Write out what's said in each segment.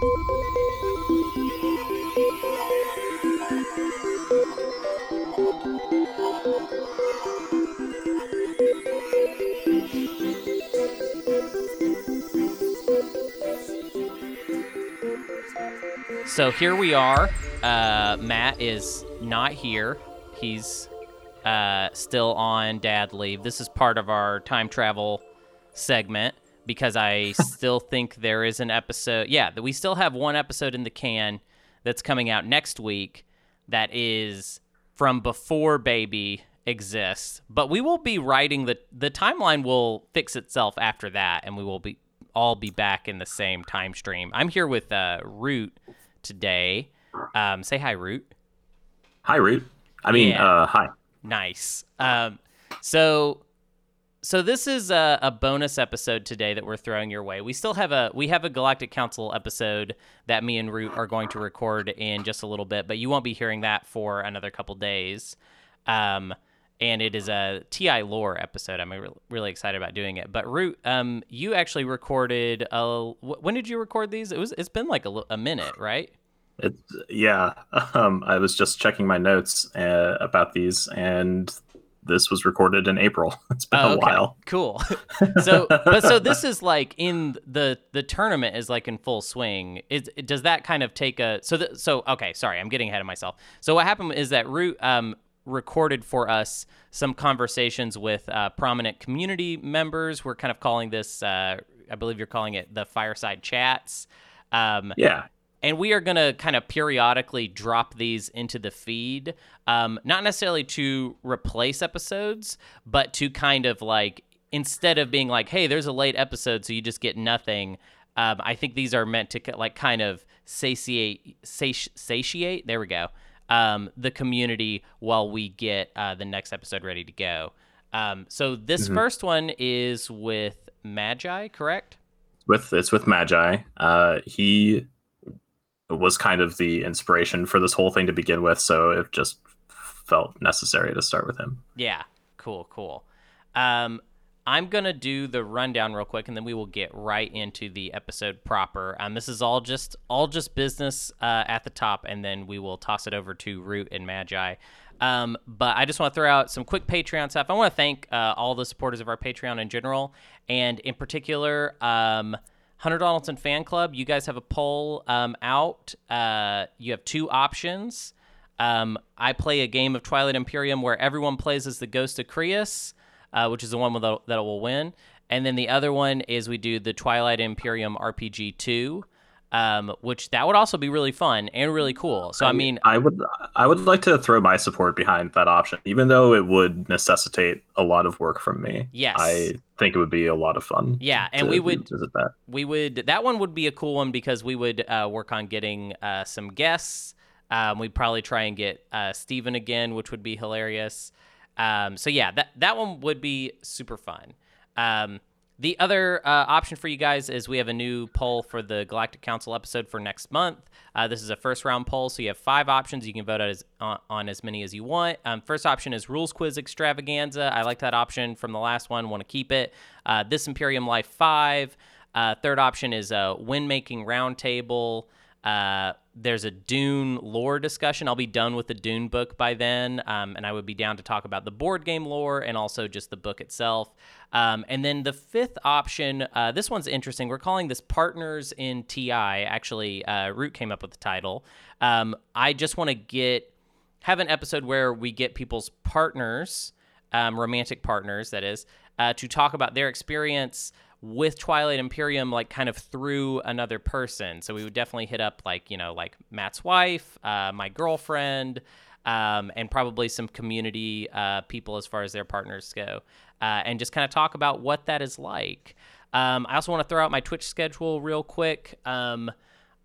So here we are. Uh, Matt is not here. He's uh, still on dad leave. This is part of our time travel segment because I still think there is an episode. Yeah, that we still have one episode in the can that's coming out next week that is from before Baby exists. But we will be writing the the timeline will fix itself after that, and we will be all be back in the same time stream. I'm here with uh, Root today. Um, say hi, Root. Hi, Root. I mean, Yeah. uh, hi. Nice. Um, so, so this is a, a bonus episode today that we're throwing your way. We still have a we have a Galactic Council episode that me and Root are going to record in just a little bit, but you won't be hearing that for another couple days. Um, and it is a TI lore episode. I'm re- really excited about doing it. But Root, um, you actually recorded. A, wh- when did you record these? It was. It's been like a, a minute, right? It, yeah, um, I was just checking my notes uh, about these, and this was recorded in April. It's been Oh, a while. Cool. so, but so this is like in the the tournament is like in full swing. Is does that kind of take a so the, so okay? Sorry, I'm getting ahead of myself. So what happened is that Root um recorded for us some conversations with uh, prominent community members. We're kind of calling this, uh, I believe you're calling it the fireside chats. Um, Yeah, and we are going to kind of periodically drop these into the feed um, not necessarily to replace episodes but to kind of like instead of being like hey there's a late episode so you just get nothing um, i think these are meant to like kind of satiate sati- satiate? There we go. Um, the community while we get uh, the next episode ready to go. Um, so this first one is with magi correct? With it's with Magi. Uh, he was kind of the inspiration for this whole thing to begin with, so it just felt necessary to start with him. Yeah, cool, cool. Um, I'm gonna do the rundown real quick, and then we will get right into the episode proper. Um, this is all just all just business uh, at the top, and then we will toss it over to Root and Magi. Um, but I just want to throw out some quick Patreon stuff. I want to thank uh, all the supporters of our Patreon in general, and in particular, um, Hunter Donaldson Fan Club. You guys have a poll um, out. Uh, you have two options. Um, I play a game of Twilight Imperium where everyone plays as the Ghost of Creuss, uh, which is the one that, that will win. And then the other one is we do the Twilight Imperium RPG 2, um, which that would also be really fun and really cool. So, I mean, I would I would like to throw my support behind that option, even though it would necessitate a lot of work from me. Yes. I think it would be a lot of fun. Yeah, and we would- visit that. we would that one would be a cool one because we would uh, work on getting uh, some guests. Um, we'd probably try and get uh, Steven again, which would be hilarious. Um, so yeah, that that one would be super fun. Um, the other uh, option for you guys is we have a new poll for the Galactic Council episode for next month. Uh, this is a first round poll, so you have five options. You can vote as, on, on as many as you want. Um, first option is rules quiz extravaganza. I like that option from the last one. Want to keep it. Uh, this Imperium Life five. Uh, third option is a win making roundtable. Uh, there's a Dune lore discussion. I'll be done with the Dune book by then, um, and I would be down to talk about the board game lore and also just the book itself. Um, and then the fifth option, uh, this one's interesting. We're calling this Partners in TI. Actually, uh, Root came up with the title. Um, I just want to get have an episode where we get people's partners, um, romantic partners, that is, uh, to talk about their experience with Twilight Imperium, like kind of through another person. So we would definitely hit up like you know like Matt's wife, uh, my girlfriend, um, and probably some community uh, people as far as their partners go, uh, and just kind of talk about what that is like. Um, I also want to throw out my Twitch schedule real quick. Um,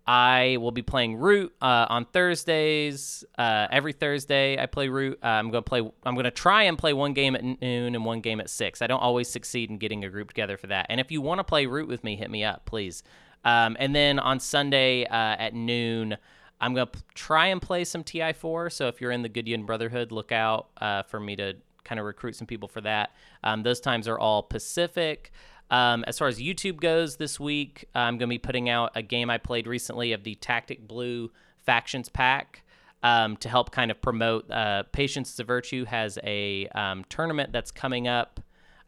I will be playing Root uh, on Thursdays. Uh, every Thursday, I play Root. Uh, I'm gonna play. I'm gonna try and play one game at noon and one game at six. I don't always succeed in getting a group together for that. And if you want to play Root with me, hit me up, please. Um, and then on Sunday uh, at noon, I'm gonna p- try and play some TI4. So if you're in the Goodyear Brotherhood, look out uh, for me to kind of recruit some people for that. Um, those times are all Pacific. Um, as far as YouTube goes this week, I'm going to be putting out a game I played recently of the Tactic Blue Factions Pack um, to help kind of promote. Uh, Patience is a Virtue has a um, tournament that's coming up.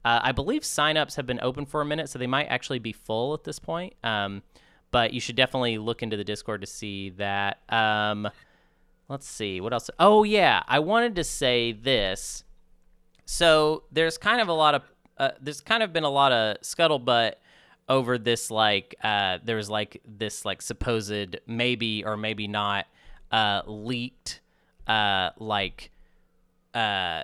Uh, I believe signups have been open for a minute, so they might actually be full at this point. Um, but you should definitely look into the Discord to see that. Um, let's see what else. Oh yeah, I wanted to say this. So there's kind of a lot of uh, there's kind of been a lot of scuttlebutt over this like uh, was like this like supposed maybe or maybe not uh, leaked uh, like uh,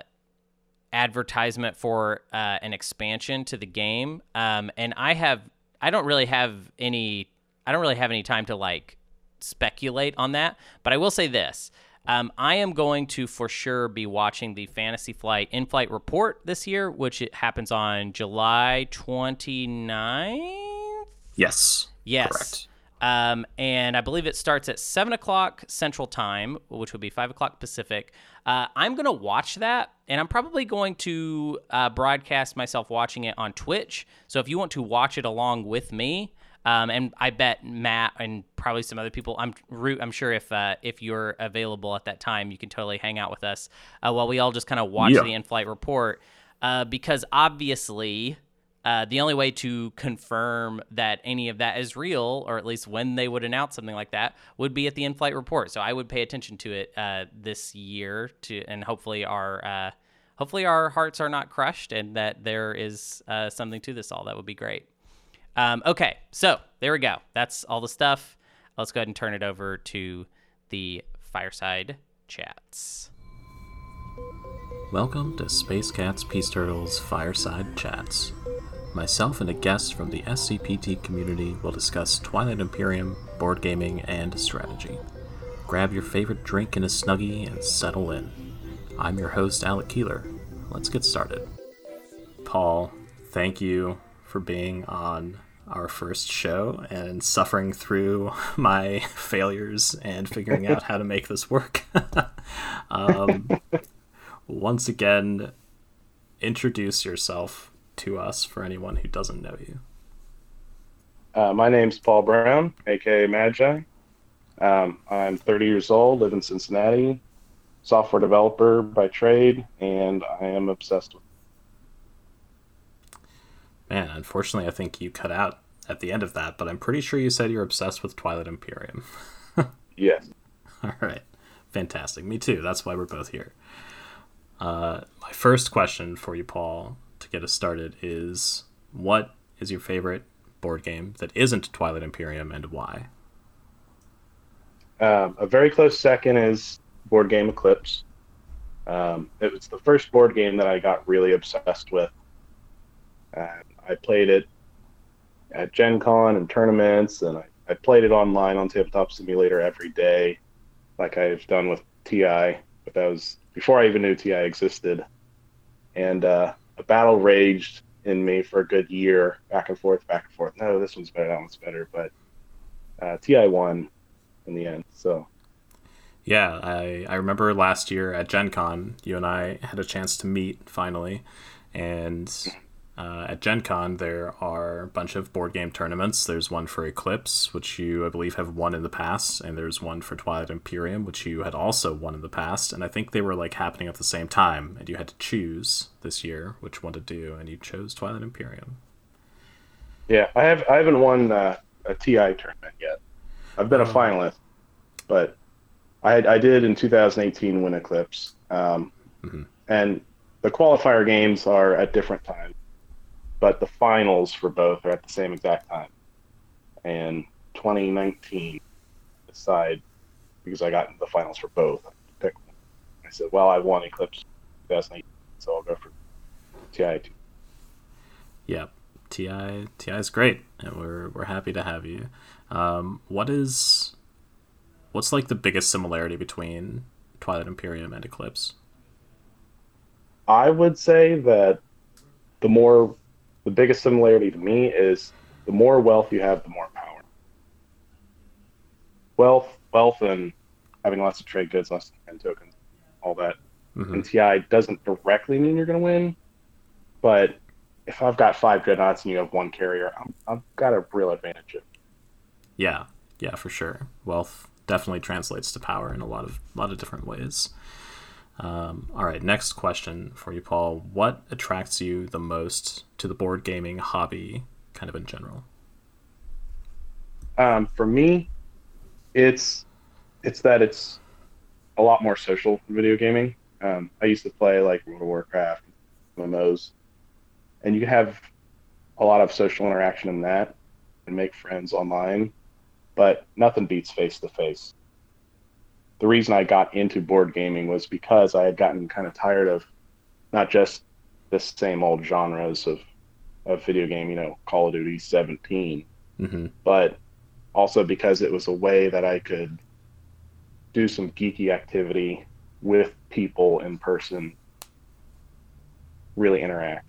advertisement for uh, an expansion to the game. Um, and i have i don't really have any i don't really have any time to like speculate on that. But i will say this um, I am going to for sure be watching the Fantasy Flight in flight report this year, which it happens on July 29th. Yes. Yes. Correct. Um, and I believe it starts at 7 o'clock Central Time, which would be 5 o'clock Pacific. Uh, I'm going to watch that, and I'm probably going to uh, broadcast myself watching it on Twitch. So if you want to watch it along with me, um, and I bet Matt and probably some other people. I'm root. I'm sure if uh, if you're available at that time, you can totally hang out with us uh, while we all just kind of watch Yeah. the in-flight report. Uh, because obviously, uh, the only way to confirm that any of that is real, or at least when they would announce something like that, would be at the in-flight report. So I would pay attention to it uh, this year to, and hopefully our uh, hopefully our hearts are not crushed, and that there is uh, something to this all. That would be great. Um, okay, so there we go. That's all the stuff. Let's go ahead and turn it over to the fireside chats. Welcome to Space Cats Peace Turtles Fireside Chats. Myself and a guest from the SCPT community will discuss Twilight Imperium, board gaming, and strategy. Grab your favorite drink and a snuggie and settle in. I'm your host, Alec Keeler. Let's get started. Paul, thank you for being on our first show and suffering through my failures and figuring out how to make this work. um, once again, introduce yourself to us for anyone who doesn't know you. Uh, my name's Paul Brown, aka Magi. Um, I'm 30 years old, live in Cincinnati, software developer by trade, and I am obsessed with. Man, unfortunately, I think you cut out at the end of that, but I'm pretty sure you said you're obsessed with Twilight Imperium. Yes. All right. Fantastic. Me too. That's why we're both here. Uh, my first question for you, Paul, to get us started is what is your favorite board game that isn't Twilight Imperium and why? Um, a very close second is Board Game Eclipse. Um, it was the first board game that I got really obsessed with. And I played it at Gen Con and tournaments, and I, I played it online on Tabletop Simulator every day, like I've done with TI. But that was before I even knew TI existed. And uh, a battle raged in me for a good year, back and forth, back and forth. No, this one's better, that one's better. But uh, TI won in the end. So Yeah, I, I remember last year at Gen Con, you and I had a chance to meet finally. And uh, at Gen Con, there are a bunch of board game tournaments. There's one for Eclipse, which you, I believe, have won in the past. And there's one for Twilight Imperium, which you had also won in the past. And I think they were like happening at the same time. And you had to choose this year which one to do. And you chose Twilight Imperium. yeah, I have I haven't won uh, a TI tournament yet. I've been a Oh. finalist, but I I did in 2018 win Eclipse. Um, Mhm. And the qualifier games are at different times, but the finals for both are at the same exact time. And 2019 decide because I got into the finals for both. I. I said, well, I won Eclipse 2018, so I'll go for TI. too. Yep. Ti Ti is great, and we're we're happy to have you. Um, what is what's like the biggest similarity between Twilight Imperium and Eclipse? I would say that the more, the biggest similarity to me is the more wealth you have, the more power. Wealth, wealth, and having lots of trade goods, lots of tokens, all that. Mhm. And TI doesn't directly mean you're going to win, but if I've got five dreadnoughts and you have one carrier, I'm, I've got a real advantage. Yeah, yeah, for sure. Wealth definitely translates to power in a lot of lot of different ways. Um, all right, next question for you, Paul. What attracts you the most to the board gaming hobby, kind of in general? Um, for me, it's it's that it's a lot more social than video gaming. Um, I used to play like World of Warcraft, MMOs, and you have a lot of social interaction in that and make friends online, but nothing beats face to face. The reason I got into board gaming was because I had gotten kind of tired of not just the same old genres of, of video game, you know, Call of Duty 17, mm-hmm. but also because it was a way that I could do some geeky activity with people in person, really interact.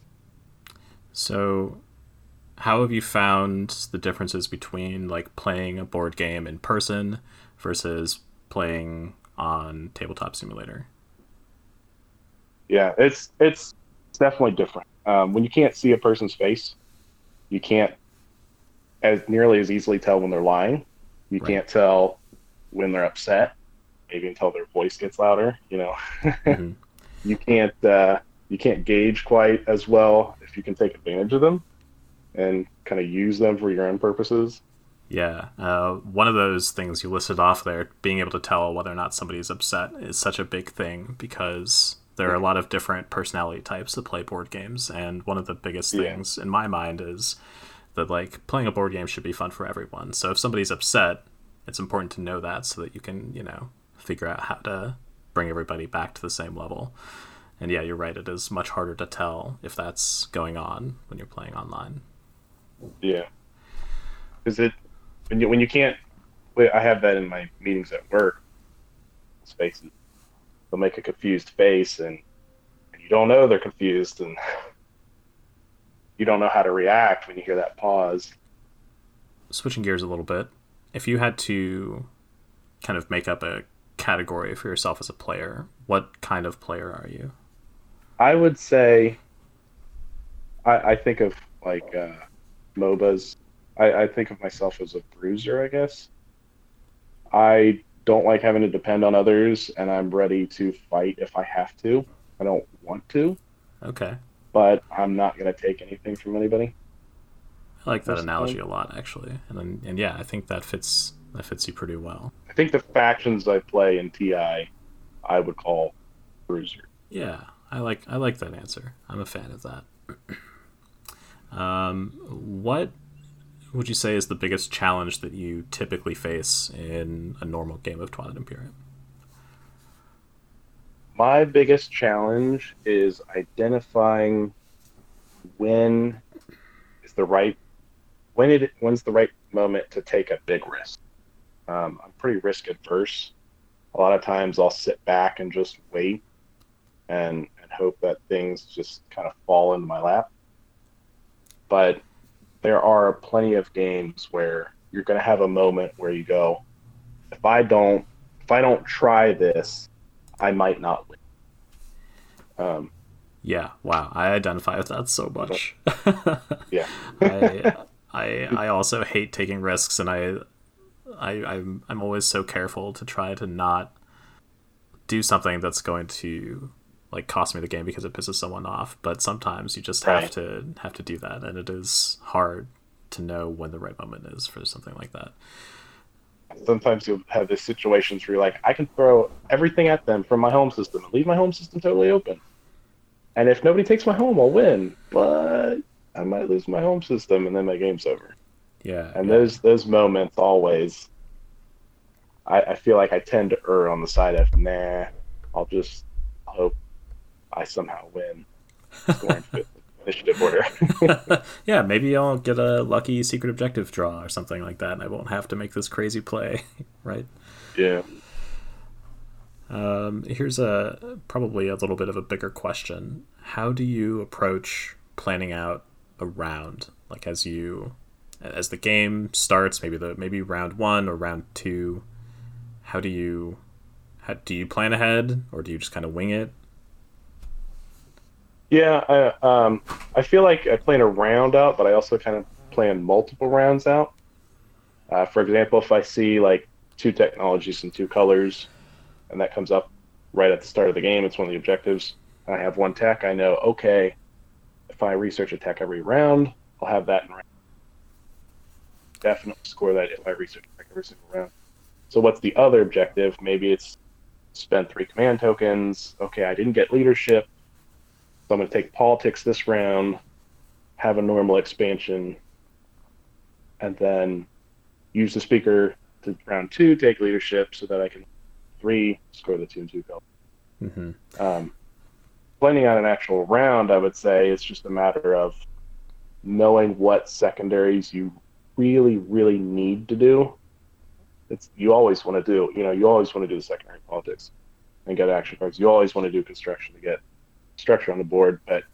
So, how have you found the differences between like playing a board game in person versus playing on tabletop simulator? Yeah, it's it's it's definitely different. Um, when you can't see a person's face, you can't as nearly as easily tell when they're lying. You right. can't tell when they're upset, maybe until their voice gets louder. You know, mm-hmm. you can't uh, you can't gauge quite as well if you can take advantage of them and kind of use them for your own purposes. Yeah, uh, one of those things you listed off there, being able to tell whether or not somebody's upset, is such a big thing because there are a lot of different personality types that play board games, and one of the biggest things in my mind is that like playing a board game should be fun for everyone. So if somebody's upset, it's important to know that so that you can you know figure out how to bring everybody back to the same level. And yeah, you're right. It is much harder to tell if that's going on when you're playing online. Yeah, because it when you when you can't. I have that in my meetings at work. Spaces, they'll make a confused face, and, and you don't know they're confused, and you don't know how to react when you hear that pause. Switching gears a little bit, if you had to kind of make up a category for yourself as a player, what kind of player are you? I would say I, I think of like uh, MOBAs. I, I think of myself as a bruiser, I guess. I don't like having to depend on others, and I'm ready to fight if I have to. I don't want to. Okay. But I'm not going to take anything from anybody. I like that analogy a lot, actually, and and yeah, I think that fits that fits you pretty well. I think the factions I play in TI, I would call bruiser. Yeah, I like I like that answer. I'm a fan of that. um, what would you say is the biggest challenge that you typically face in a normal game of Twilight Imperium? My biggest challenge is identifying when is the right when it when's the right moment to take a big risk. Um, I'm pretty risk adverse. A lot of times I'll sit back and just wait and and hope that things just kind of fall into my lap. But there are plenty of games where you're going to have a moment where you go, if I don't if I don't try this, I might not win. Um, yeah, wow, I identify with that so much. yeah, I, I I also hate taking risks, and I I I'm I'm always so careful to try to not do something that's going to like cost me the game because it pisses someone off. But sometimes you just have to have to do that, and it is hard to know when the right moment is for something like that. Sometimes you'll have these situations where you're like, I can throw everything at them from my home system and leave my home system totally open. And if nobody takes my home, I'll win. But I might lose my home system, and then my game's over. Yeah. And yeah. those those moments always, I, I feel like I tend to err on the side of nah. I'll just hope I somehow win. initiative order. yeah, maybe I'll get a lucky secret objective draw or something like that, and I won't have to make this crazy play, right? Yeah. Um, here's a probably a little bit of a bigger question. How do you approach planning out a round? Like as you as the game starts, maybe the maybe round one or round two. How do you how do you plan ahead or do you just kind of wing it? Yeah, I, um, I feel like I plan a round out, but I also kind of plan multiple rounds out. Uh, for example, if I see like two technologies and two colors, and that comes up right at the start of the game, it's one of the objectives. I have one tech. I know, okay, if I research a tech every round, I'll have that in round. Definitely score that if I research tech every single round. So what's the other objective? Maybe it's spend three command tokens. Okay, I didn't get leadership. So I'm going to take politics this round, have a normal expansion, and then use the speaker to round two, take leadership so that I can three score the two and two goal. Mm-hmm. Um, planning on an actual round, I would say it's just a matter of knowing what secondaries you really, really need to do. It's you always want to do. You know, you always want to do the secondary politics and get action cards. You always want to do construction to get structure on the board, but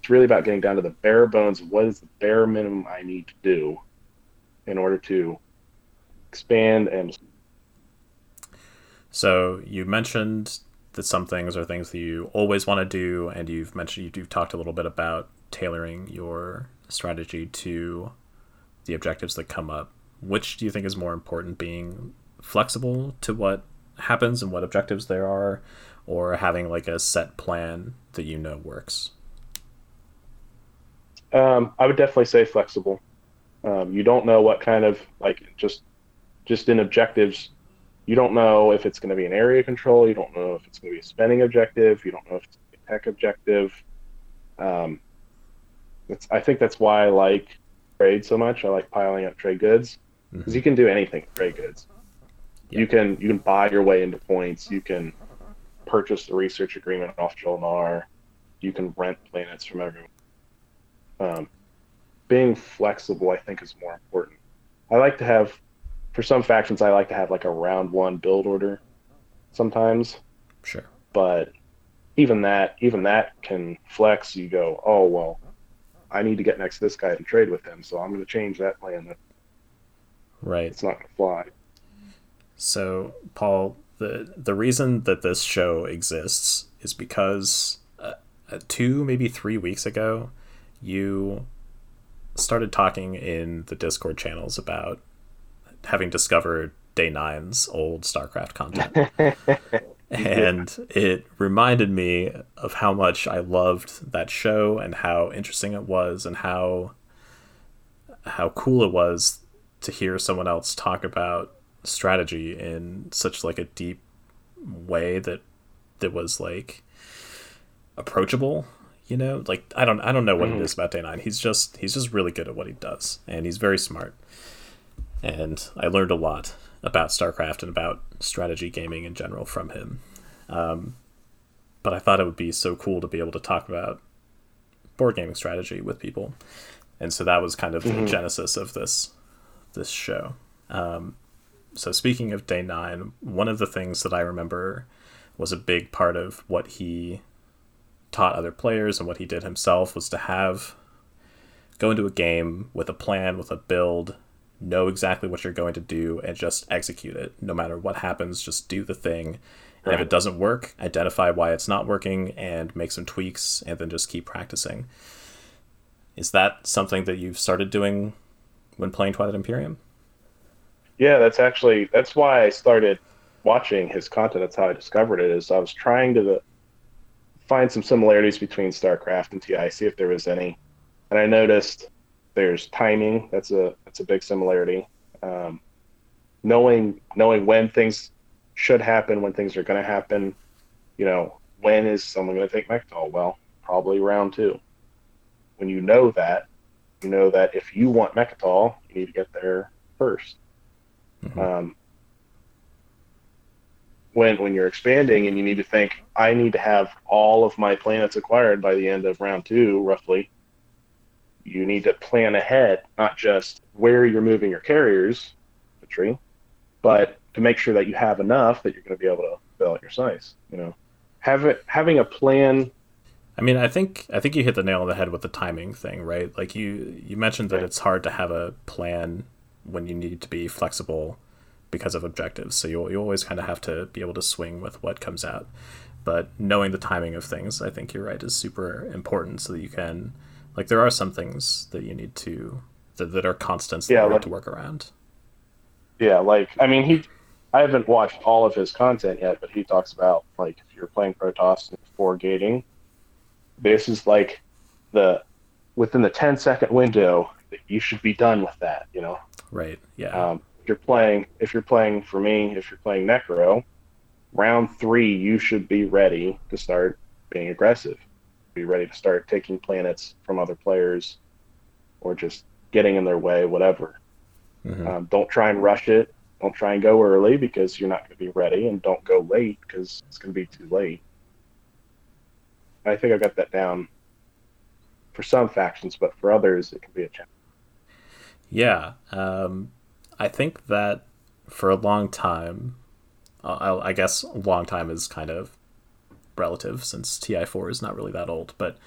it's really about getting down to the bare bones what is the bare minimum I need to do in order to expand and so you mentioned that some things are things that you always want to do and you've mentioned you've talked a little bit about tailoring your strategy to the objectives that come up. Which do you think is more important being flexible to what happens and what objectives there are or having like a set plan that you know works? Um, I would definitely say flexible. Um, you don't know what kind of like just just in objectives. You don't know if it's going to be an area control. You don't know if it's going to be a spending objective. You don't know if it's a tech objective. Um, I think that's why I like trade so much. I like piling up trade goods because mm-hmm. you can do anything trade goods. You can you can buy your way into points. You can purchase the research agreement off Jol-Nar. You can rent planets from everyone. Um, being flexible, I think, is more important. I like to have, for some factions, I like to have like a round one build order sometimes. Sure. But even that, even that can flex. You go, oh well, I need to get next to this guy and trade with him, so I'm going to change that plan. Right. It's not going to fly. So, Paul, the the reason that this show exists is because uh, uh, two maybe three weeks ago you started talking in the discord channels about having discovered day nine's old starcraft content. And it reminded me of how much i loved that show and how interesting it was and how how cool it was to hear someone else talk about strategy in such like a deep way that that was like approachable you know? Like i don't i don't know what mm-hmm. it is about day nine. He's just he's just really good at what he does and he's very smart. And i learned a lot about starcraft and about strategy gaming in general from him. Um, but i thought it would be so cool to be able to talk about board gaming strategy with people. And so that was kind of mm-hmm. the genesis of this this show. Um, so speaking of day nine, one of the things that I remember was a big part of what he taught other players and what he did himself was to have go into a game with a plan, with a build, know exactly what you're going to do, and just execute it. No matter what happens, just do the thing. And if it doesn't work, identify why it's not working and make some tweaks and then just keep practicing. Is that something that you've started doing when playing Twilight Imperium? Yeah, that's actually that's why I started watching his content. That's how I discovered it. Is I was trying to find some similarities between StarCraft and TI, see if there was any, and I noticed there's timing. That's a that's a big similarity. Um, knowing knowing when things should happen, when things are going to happen. You know, when is someone going to take Mecatol? Well, probably round two. When you know that, you know that if you want Mecatol, you need to get there first. Mm-hmm. Um, when when you're expanding and you need to think, I need to have all of my planets acquired by the end of round two, roughly. You need to plan ahead, not just where you're moving your carriers, the tree, but to make sure that you have enough that you're going to be able to fill out your size. You know, have it having a plan I mean, I think I think you hit the nail on the head with the timing thing, right? Like you you mentioned that it's hard to have a plan when you need to be flexible because of objectives. So you you always kind of have to be able to swing with what comes out. but knowing the timing of things, I think you're right, is super important so that you can like there are some things that you need to that, that are constants that Yeah, you have to work around. Yeah, like I mean, he. I haven't watched all of his content yet, but he talks about like if you're playing Protoss and four gating, this is like the within the 10 second window that you should be done with that. You know, Right. Yeah. um, if you're playing if you're playing for me, if you're playing Nekro, round three you should be ready to start being aggressive, be ready to start taking planets from other players, or just getting in their way, whatever. Mhm. Um, don't try and rush it. Don't try and go early because you're not going to be ready, and don't go late because it's going to be too late. I think I got that down for some factions, but for others, it can be a challenge. Yeah, um, I think that for a long time, uh, I I guess a long time is kind of relative since TI4 is not really that old, but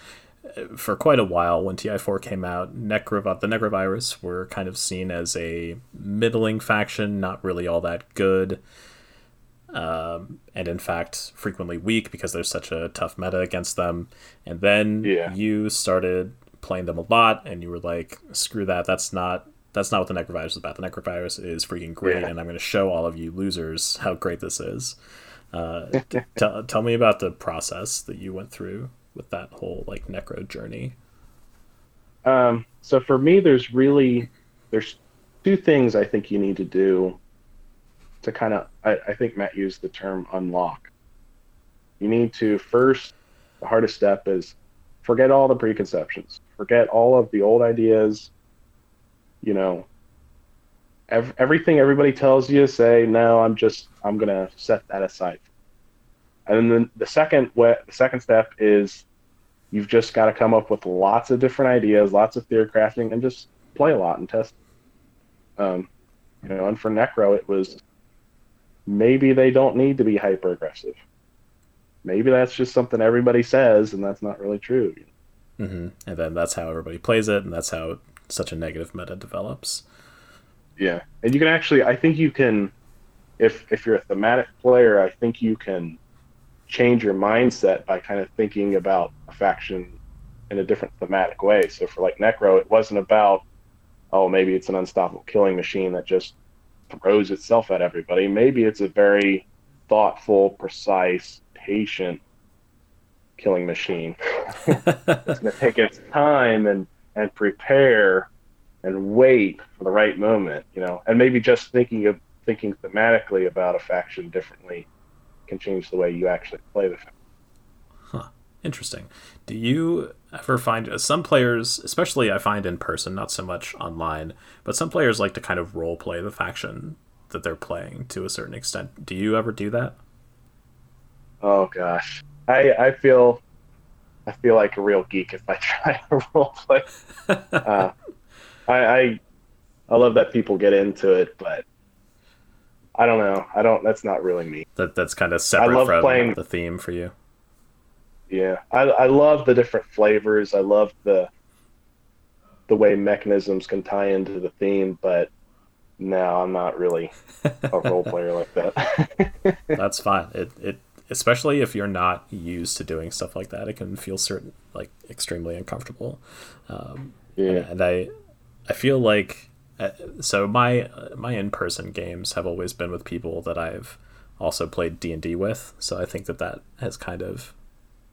uh, for quite a while when TI4 came out, Necrov- the Nekro Virus were kind of seen as a middling faction, not really all that good. Um, and in fact, frequently weak because there's such a tough meta against them. And then Yeah. you started playing them a lot, and you were like, "Screw that! That's not that's not what the Nekro Virus is about. The Nekro Virus is freaking great, Yeah. and I'm going to show all of you losers how great this is." Uh, t- tell tell me about the process that you went through with that whole like Nekro journey. Um, so for me, there's really there's two things I think you need to do to kind of. I, I think Matt used the term unlock. You need to first. The hardest step is forget all the preconceptions. Forget all of the old ideas. You know, ev- everything everybody tells you. Say no. I'm just. I'm gonna set that aside. And then the second. Way, the second step is you've just got to come up with lots of different ideas, lots of theory crafting, and just play a lot and test. Um, you know, and for Nekro, it was maybe they don't need to be hyper aggressive. Maybe that's just something everybody says, and that's not really true. mm-hmm. And then that's how everybody plays it, and that's how such a negative meta develops. Yeah, and you can actually, I think you can, if if you're a thematic player, I think you can change your mindset by kind of thinking about a faction in a different thematic way. So for like Nekro, it wasn't about, oh, maybe it's an unstoppable killing machine that just throws itself at everybody. Maybe it's a very thoughtful, precise, patient killing machine. it's going to take its time and and prepare and wait for the right moment, you know, and maybe just thinking of thinking thematically about a faction differently can change the way you actually play the faction. Huh. Interesting. Do you ever find uh, some players, especially I find in person, not so much online, but some players like to kind of role play the faction that they're playing to a certain extent. Do you ever do that? Oh gosh, I I feel I feel like a real geek if I try to role play. Uh, I, I I love that people get into it, but I don't know. I don't. That's not really me. That that's kind of separate I love from playing- the theme for you. Yeah, I I love the different flavors. I love the the way mechanisms can tie into the theme, but no, I'm not really a role player like that. That's fine. It it especially if you're not used to doing stuff like that, it can feel certain like extremely uncomfortable. Um, yeah, and I I feel like uh, so my my in person games have always been with people that I've also played D and D with. So I think that that has kind of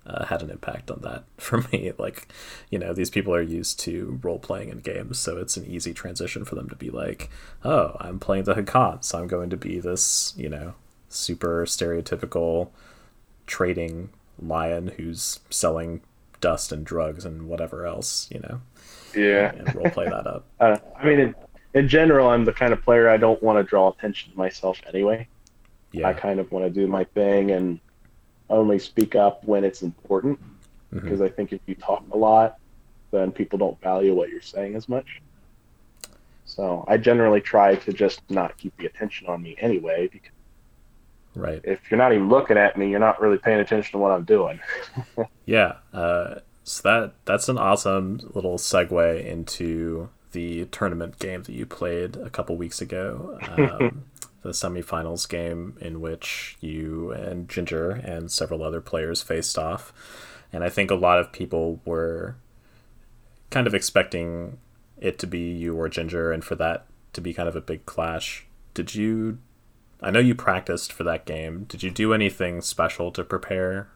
uh, had an impact on that for me. Like, you know, these people are used to role playing in games, so it's an easy transition for them to be like, oh, I'm playing the Hacan, so I'm going to be this, you know, super stereotypical trading lion who's selling dust and drugs and whatever else, you know, yeah. And we'll play that up. Uh, I mean, in, in general, I'm the kind of player I don't want to draw attention to myself anyway. I kind of want to do my thing and only speak up when it's important Mhm. because I think if you talk a lot, then people don't value what you're saying as much. So I generally try to just not keep the attention on me anyway because Right. if you're not even looking at me, you're not really paying attention to what I'm doing. Yeah. Uh, so that that's an awesome little segue into the tournament game that you played a couple weeks ago. Um, the semifinals game in which you and Ginger and several other players faced off. And I think a lot of people were kind of expecting it to be you or Ginger and for that to be kind of a big clash. Did you I know you practiced for that game. Did you do anything special to prepare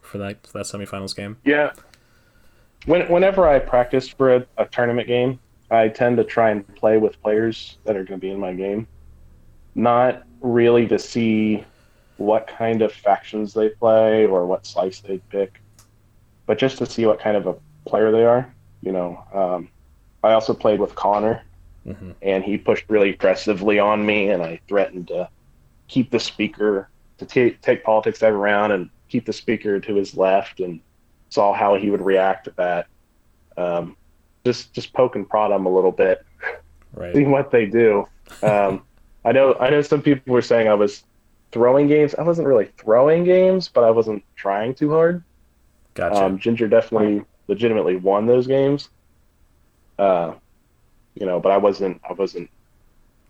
for that that semifinals game? Yeah. When, whenever I practice for a, a tournament game, I tend to try and play with players that are going to be in my game, not really to see what kind of factions they play or what slice they pick, but just to see what kind of a player they are. You know, um, I also played with Connor, mm-hmm. and he pushed really aggressively on me, and I threatened to keep the speaker to t- take politics every round and keep the speaker to his left, and saw how he would react to that. Um, just just poke and prod him a little bit, right. seeing what they do. Um, I know I know some people were saying I was throwing games. I wasn't really throwing games, but I wasn't trying too hard. Gotcha. Um, Ginger definitely legitimately won those games. Uh, you know, but I wasn't. I wasn't.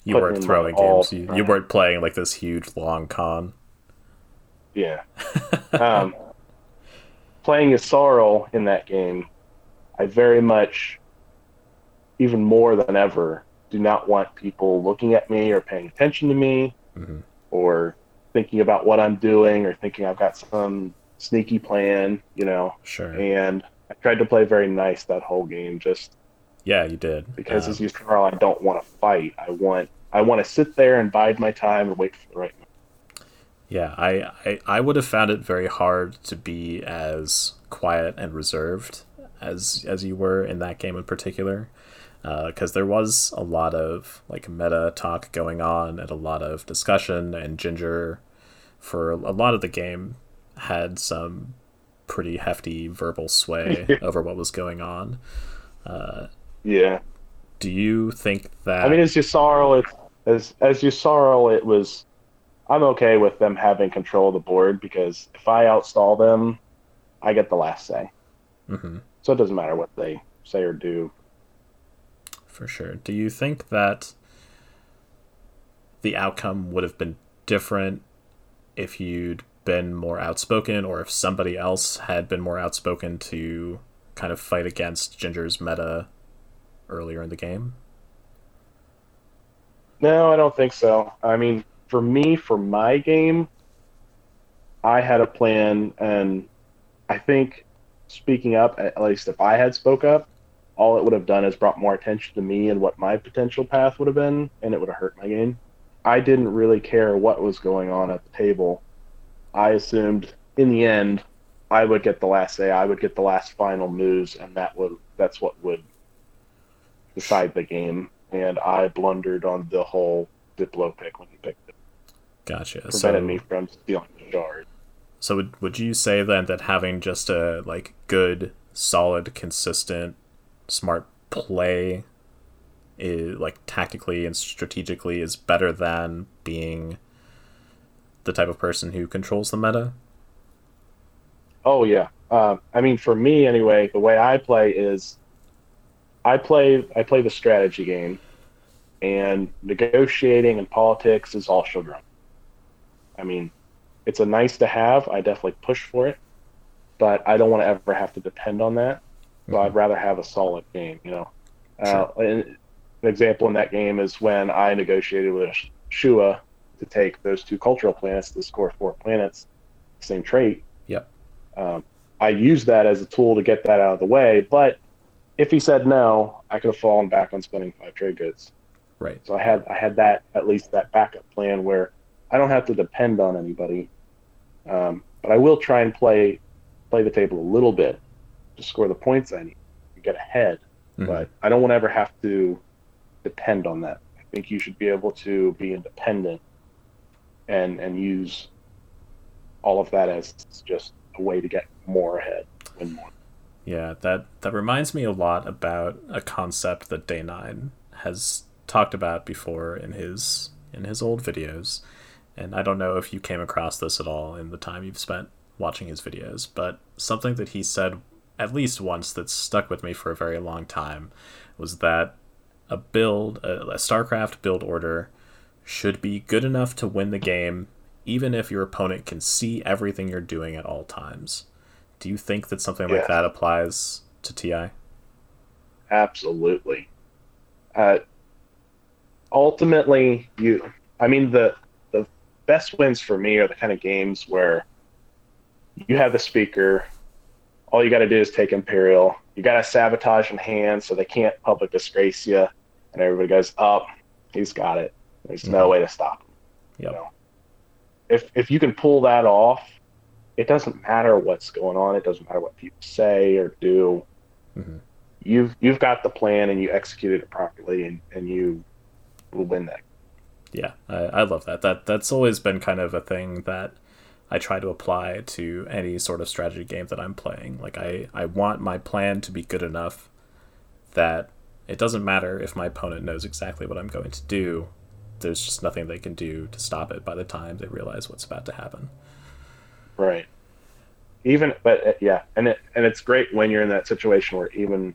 You weren't throwing games. You, you, weren't playing like this huge long con. Yeah. um, playing Yssaril in that game, I very much even more than ever, do not want people looking at me or paying attention to me mm-hmm. or thinking about what I'm doing or thinking I've got some sneaky plan, you know. Sure. And I tried to play very nice that whole game, just yeah, you did. Because um, as you said, Carl, I don't want to fight. I want I want to sit there and bide my time and wait for the right moment. Yeah, I, I I would have found it very hard to be as quiet and reserved as as you were in that game in particular because uh, there was a lot of like meta talk going on and a lot of discussion and ginger for a lot of the game had some pretty hefty verbal sway over what was going on uh, yeah do you think that i mean as Yssaril it as as Yssaril it was i'm okay with them having control of the board because if i outstall them i get the last say mm-hmm. so it doesn't matter what they say or do for sure. Do you think that the outcome would have been different if you'd been more outspoken or if somebody else had been more outspoken to kind of fight against Ginger's meta earlier in the game? No, I don't think so. I mean, for me, for my game, I had a plan, and I think speaking up, at least if I had spoke up, all it would have done is brought more attention to me and what my potential path would have been, and it would have hurt my game. I didn't really care what was going on at the table. I assumed in the end I would get the last say, I would get the last final moves, and that would that's what would decide the game. And I blundered on the whole Diplo pick when he picked it. Gotcha. Prevented so, me from stealing the shard. So would would you say then that having just a like good, solid, consistent smart play is like tactically and strategically is better than being the type of person who controls the meta oh yeah uh, i mean for me anyway the way i play is i play i play the strategy game and negotiating and politics is all sugar i mean it's a nice to have i definitely push for it but i don't want to ever have to depend on that so mm-hmm. I'd rather have a solid game, you know. Uh, an example in that game is when I negotiated with Shua to take those two cultural planets to score four planets, same trait. Yep. Um, I used that as a tool to get that out of the way, but if he said no, I could have fallen back on spending five trade goods. Right. So I had I had that at least that backup plan where I don't have to depend on anybody, um, but I will try and play play the table a little bit to score the points I need to get ahead. Mm-hmm. But I don't want to ever have to depend on that. I think you should be able to be independent and and use all of that as just a way to get more ahead, win more. Yeah, that that reminds me a lot about a concept that Day Nine has talked about before in his in his old videos. And I don't know if you came across this at all in the time you've spent watching his videos, but something that he said at least once that stuck with me for a very long time was that a build, a, a StarCraft build order should be good enough to win the game, even if your opponent can see everything you're doing at all times. Do you think that something like that applies to TI? Absolutely. Uh, ultimately, you. I mean, the the best wins for me are the kind of games where you have the speaker. All you got to do is take Imperial. You got to sabotage in hand so they can't public disgrace you, and everybody goes up. he's got it. There's no Mhm. way to stop him. Yep. know? If if you can pull that off, it doesn't matter what's going on. It doesn't matter what people say or do Mhm. you've you've got the plan and you executed it properly and, and you will win that. Yeah, I, I love that. That that's always been kind of a thing that I try to apply to any sort of strategy game that I'm playing. Like I, I want my plan to be good enough that it doesn't matter if my opponent knows exactly what I'm going to do. There's just nothing they can do to stop it by the time they realize what's about to happen. Right. Even but uh, yeah, and it and it's great when you're in that situation where even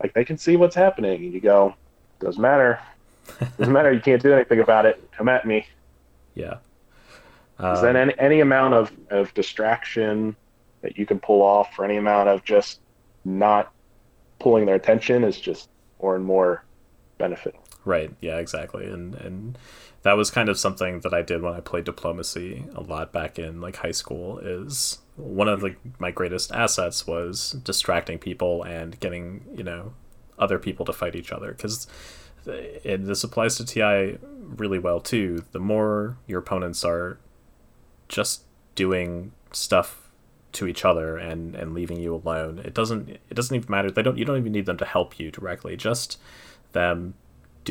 like they can see what's happening and you go, doesn't matter. Doesn't matter, you can't do anything about it. Come at me. Yeah. Um, then any, any amount of, of distraction that you can pull off or any amount of just not pulling their attention is just more and more beneficial. Right. Yeah. Exactly. And and that was kind of something that I did when I played diplomacy a lot back in like high school. Is one of the my greatest assets was distracting people and getting you know other people to fight each other and this applies to TI really well too. The more your opponents are just doing stuff to each other and and leaving you alone, it doesn't it doesn't even matter. They don't you don't even need them to help you directly. Just them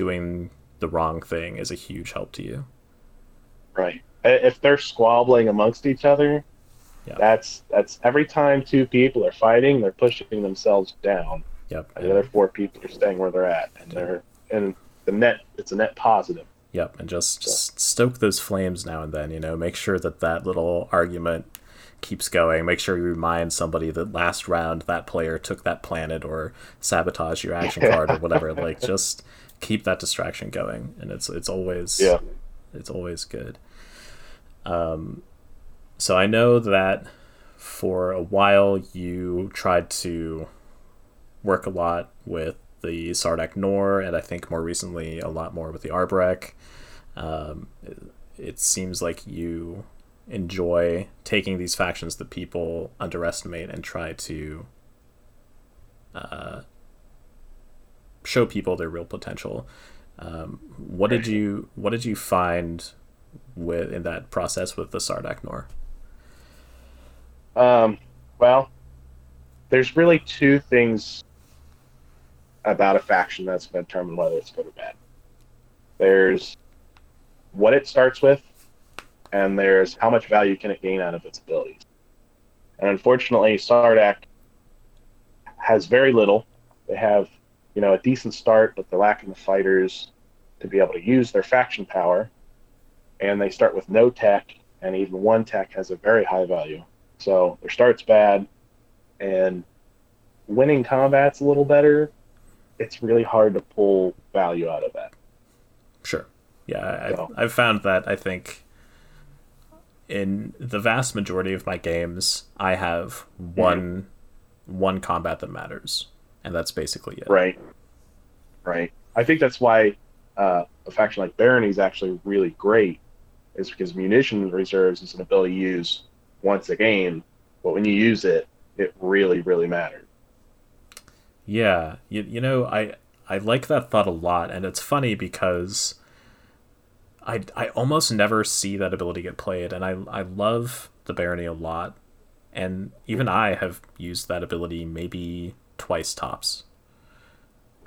doing the wrong thing is a huge help to you. Right. If they're squabbling amongst each other, Yeah. that's that's every time two people are fighting, they're pushing themselves down. Yep. And the other four people are staying where they're at, and they're and the net it's a net positive. Yep, and just s- stoke those flames now and then. You know, make sure that that little argument keeps going. Make sure you remind somebody that last round that player took that planet or sabotage your action card or whatever. Like, just keep that distraction going, and it's it's always Yeah. it's always good. Um, so I know that for a while you tried to work a lot with the Sardakk N'orr, and I think more recently a lot more with the Arborec. Um, it, it seems like you enjoy taking these factions that people underestimate and try to uh, show people their real potential. Um, what did you What did you find with in that process with the Sardakk N'orr? Um, well, there's really two things about a faction that's going to determine whether it's good or bad. There's what it starts with, and there's how much value can it gain out of its abilities. And unfortunately, Sardakk has very little. They have, you know, a decent start, but they're lacking the fighters to be able to use their faction power. And they start with no tech, and even one tech has a very high value. So their start's bad, and winning combat's a little better. It's really hard to pull value out of that. Sure. Yeah, So- I, I've found that I think in the vast majority of my games, I have mm-hmm. one one combat that matters, and that's basically it. Right. Right. I think that's why uh, a faction like Barony is actually really great, is because munition reserves is an ability you use once a game, but when you use it, it really, really matters. Yeah, you, you know, I I like that thought a lot, and it's funny because I I almost never see that ability get played, and I I love the Barony a lot, and even I have used that ability maybe twice tops.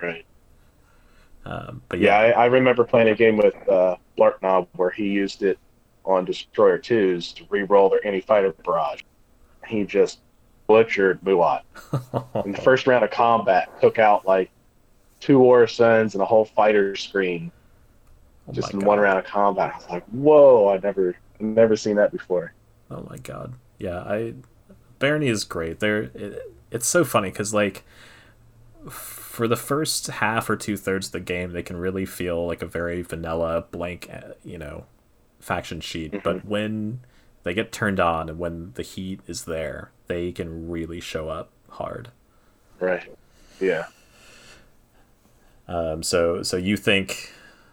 Right. Um, but Yeah, yeah, I, I remember playing a game with uh, Blartnob where he used it on Destroyer 2s to re-roll their anti-fighter barrage. He just butchered Muaat. In the first round of combat, took out like two War Suns and a whole fighter screen Oh just in one round of combat. I was like, whoa, I've never, I've never seen that before. Oh my god. Yeah, I Barony is great. There it's so funny cuz like for the first half or two thirds of the game, they can really feel like a very vanilla blank, uh, you know, faction sheet. Mm-hmm. But when they get turned on and when the heat is there, they can really show up hard. Right. Yeah. Um, so, so you think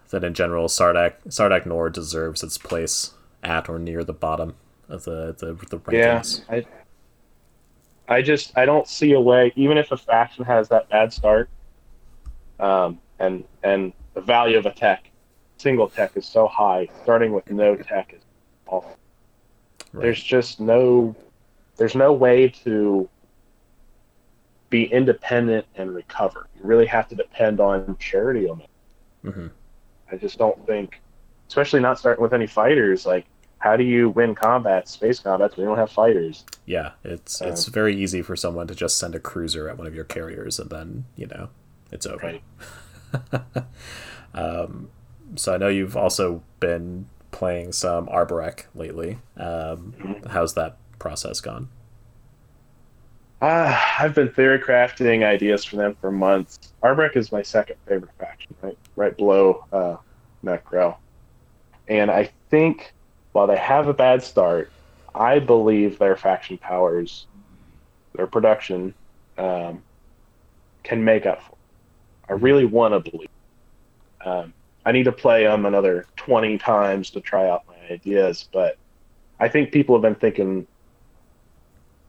that in general, Sardakk Sardakk N'orr deserves its place at or near the bottom of the the, the rankings? Yeah, I, I just I don't see a way. Even if a faction has that bad start, um, and and the value of a tech, single tech is so high. Starting with no tech is awful. Right. There's just no, there's no way to be independent and recover. You really have to depend on charity on it. Mm-hmm. I just don't think, especially not starting with any fighters. Like how do you win combat, space combats? We don't have fighters. Yeah, it's um, it's very easy for someone to just send a cruiser at one of your carriers, and then you know it's over. Right. um, so I know you've also been playing some Arborec lately. Um, mm-hmm. How's that process gone? Uh, I've been theory crafting ideas for them for months. Arborec is my second favorite faction, right, right below uh, Nekro, and I think while they have a bad start, I believe their faction powers, their production, um, can make up for. It. I really want to believe. Um, I need to play them another 20 times to try out my ideas, but I think people have been thinking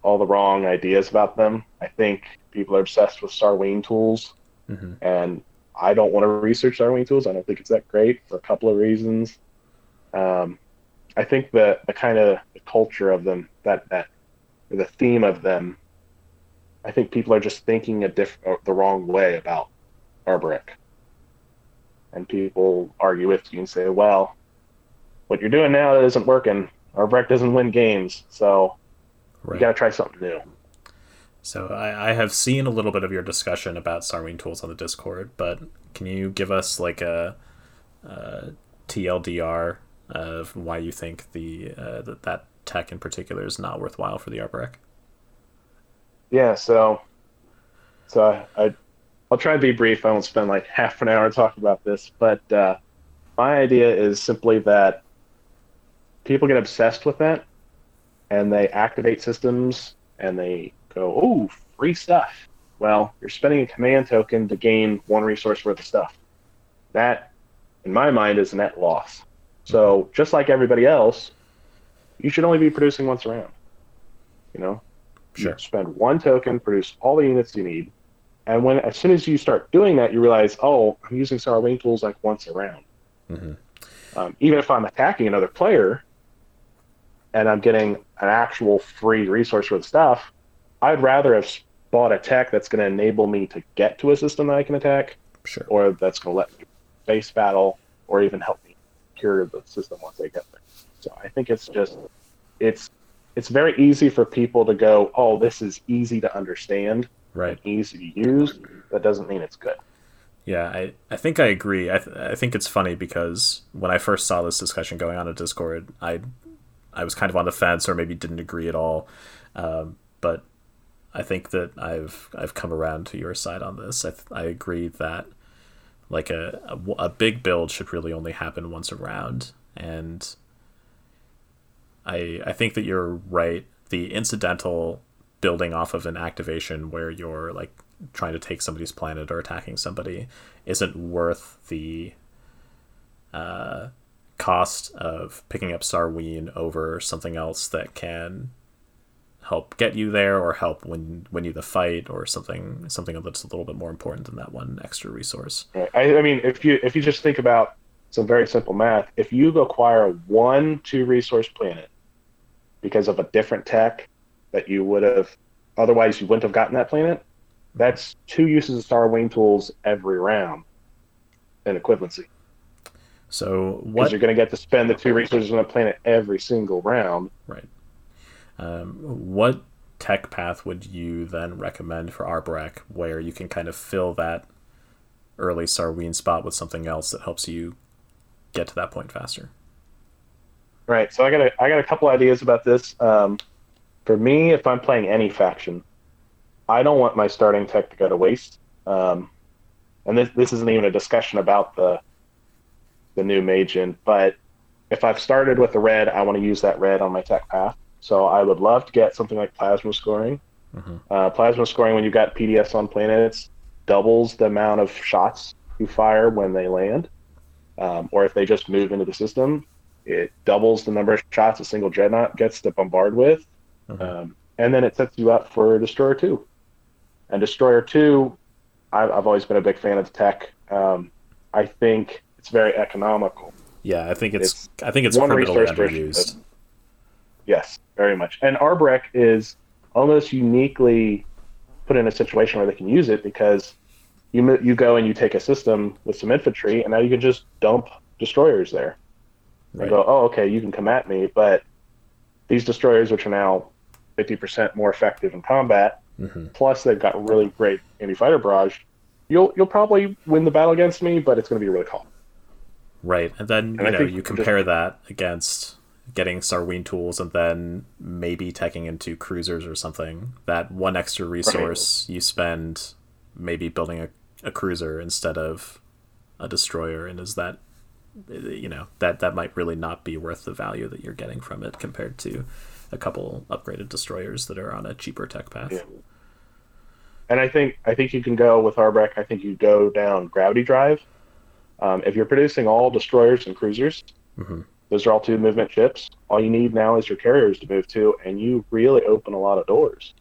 all the wrong ideas about them. I think people are obsessed with Sarween tools, mm-hmm. and I don't want to research Sarween tools. I don't think it's that great for a couple of reasons. Um, I think the the kind of the culture of them, that that the theme of them, I think people are just thinking a diff uh, the wrong way about Arborec. And people argue with you and say, well, what you're doing now isn't working. Arborec doesn't win games, so right. you got to try something new. So I, I, have seen a little bit of your discussion about Sarween tools on the Discord, but can you give us like a, a TLDR of why you think the uh, that that tech in particular is not worthwhile for the Arborec. Yeah, so so I, I will try to be brief. I won't spend like half an hour talking about this, but uh, my idea is simply that people get obsessed with that, and they activate systems, and they go, "Oh, free stuff." Well, you're spending a command token to gain one resource worth of stuff. That, in my mind, is a net loss. So just like everybody else, you should only be producing once around. You know, sure. You spend one token, produce all the units you need, and when as soon as you start doing that, you realize, oh, I'm using Sarween tools like once around. Mm-hmm. Um, even if I'm attacking another player, and I'm getting an actual free resource for the stuff, I'd rather have bought a tech that's going to enable me to get to a system that I can attack, sure. or that's going to let me base battle, or even help me the system once they get there. So I think it's just it's it's very easy for people to go, oh, this is easy to understand, right? Easy to use. That doesn't mean it's good. Yeah, I, I think I agree. I, th- I think it's funny because when I first saw this discussion going on at Discord, I I was kind of on the fence or maybe didn't agree at all. Um, but I think that I've I've come around to your side on this. I, th- I agree that like a, a, a big build should really only happen once around. And i i think that you're right. The incidental building off of an activation where you're like trying to take somebody's planet or attacking somebody isn't worth the uh, cost of picking up Sarween over something else that can help get you there or help win win you the fight or something something that's a little bit more important than that one extra resource. I, I mean, if you if you just think about some very simple math, if you acquire one two resource planet because of a different tech that you would have otherwise you wouldn't have gotten that planet, that's two uses of Sarween tools every round in equivalency. So what you're going to get to spend the two resources on a planet every single round. Right. Um, what tech path would you then recommend for Arborec where you can kind of fill that early Sarween spot with something else that helps you get to that point faster? Right. So I got a, I got a couple ideas about this. Um, for me, if I'm playing any faction, I don't want my starting tech to go to waste. Um, and this this isn't even a discussion about the the new Magen, but if I've started with a red, I want to use that red on my tech path. So I would love to get something like plasma scoring. Mm-hmm. Uh, plasma scoring when you've got PDS on planets doubles the amount of shots you fire when they land, um, or if they just move into the system, it doubles the number of shots a single dreadnought gets to bombard with, Mhm. um, and then it sets you up for Destroyer Two. And Destroyer Two, I've, I've always been a big fan of the tech. Um, I think it's very economical. Yeah, I think it's, It's I think it's one criminally underused. Yes, very much. And Arborec is almost uniquely put in a situation where they can use it because you you go and you take a system with some infantry, and now you can just dump destroyers there. Right. And go, oh, okay, you can come at me, but these destroyers, which are now 50% more effective in combat, Mhm. plus they've got really great anti-fighter barrage, you'll you'll probably win the battle against me, but it's going to be really costly. Right, and then And you I know you just- compare that against getting Sarween tools and then maybe teching into cruisers or something. That one extra resource you spend maybe building a, a cruiser instead of a destroyer, and is that you know that that might really not be worth the value that you're getting from it compared to a couple upgraded destroyers that are on a cheaper tech path. Yeah. And I think I think you can go with Arborec. I think you go down gravity drive. Um, if you're producing all destroyers and cruisers, Mhm. Those are all two movement ships. All you need now is your carriers to move to, and you really open a lot of doors.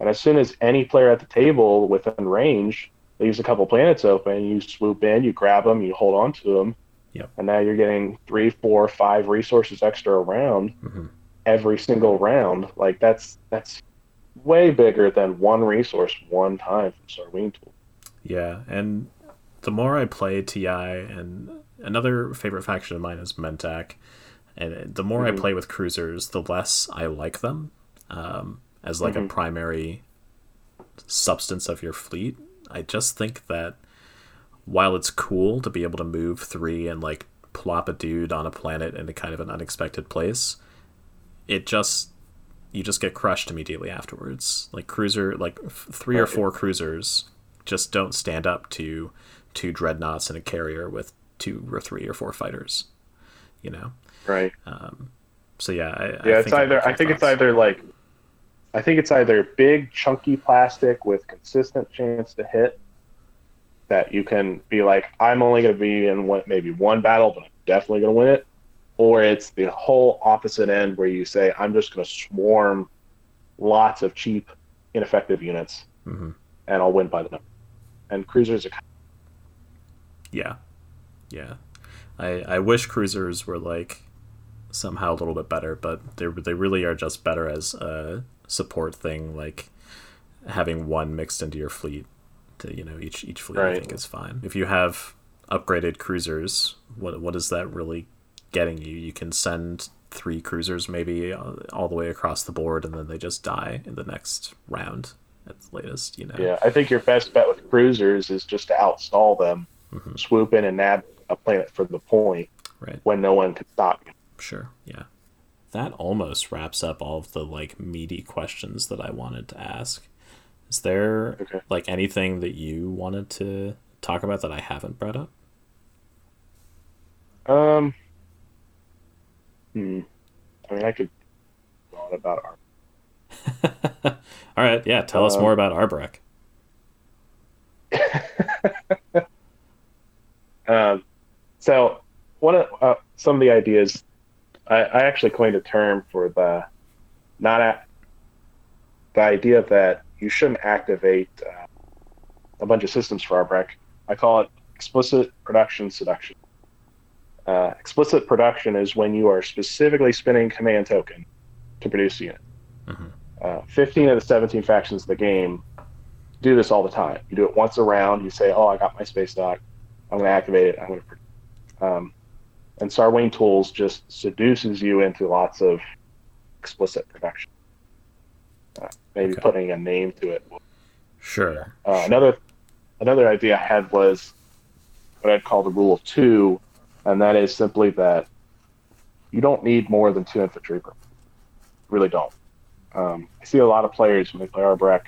And as soon as any player at the table within range leaves a couple planets open, you swoop in, you grab them, you hold on to them, Yep. and now you're getting three, four, five resources extra around Mhm. every single round. Like that's that's way bigger than one resource one time from Sarween Tool. Yeah, and the more I play TI, and another favorite faction of mine is Mentak, and the more I play with cruisers, the less I like them um, as like a primary substance of your fleet. I just think that while it's cool to be able to move three and like plop a dude on a planet in a kind of an unexpected place, it just you just get crushed immediately afterwards. Like cruiser, like f- three or four cruisers just don't stand up to two dreadnoughts and a carrier with two or three or four fighters. You know, Right. so yeah, I, Yeah, I it's either I think it's either like I think it's either big chunky plastic with consistent chance to hit that you can be like I'm only going to be in one, maybe one battle, but I'm definitely going to win it, or it's the whole opposite end where you say I'm just going to swarm lots of cheap, ineffective units, Mhm. and I'll win by the number. And cruisers are Yeah, yeah. I I wish cruisers were like somehow a little bit better, but they they really are just better as a support thing, like having one mixed into your fleet. To you know, each each fleet I think is fine. If you have upgraded cruisers, what what is that really getting you? You can send three cruisers maybe uh, all the way across the board, and then they just die in the next round at the latest. You know. Yeah, I think your best bet with cruisers is just to outstall them, Mhm. swoop in and nab a planet for the point Right. when no one can stop you. Sure. Yeah. That almost wraps up all of the like meaty questions that I wanted to ask. Is there Okay. like anything that you wanted to talk about that I haven't brought up? Um, hmm. I mean, I could go on about our. all right. Yeah. Tell us Um, more about Arborec. Um, so one of uh, some of the ideas, I, I actually coined a term for the not a, the idea that you shouldn't activate uh, a bunch of systems for Arborec. I call it explicit production seduction. Uh, explicit production is when you are specifically spinning command token to produce a unit. Mhm. Uh, 15 of the 17 factions of the game do this all the time. You do it once a round. You say, "Oh, I got my space dock. I'm going to activate it. I'm going to." Um, and Sarween Tools just seduces you into lots of explicit production. Uh, maybe Okay. putting a name to it. Sure. Uh, another another idea I had was what I'd call the rule of two, and that is simply that you don't need more than two infantry. per- Really don't. Um, I see a lot of players when they play Arborec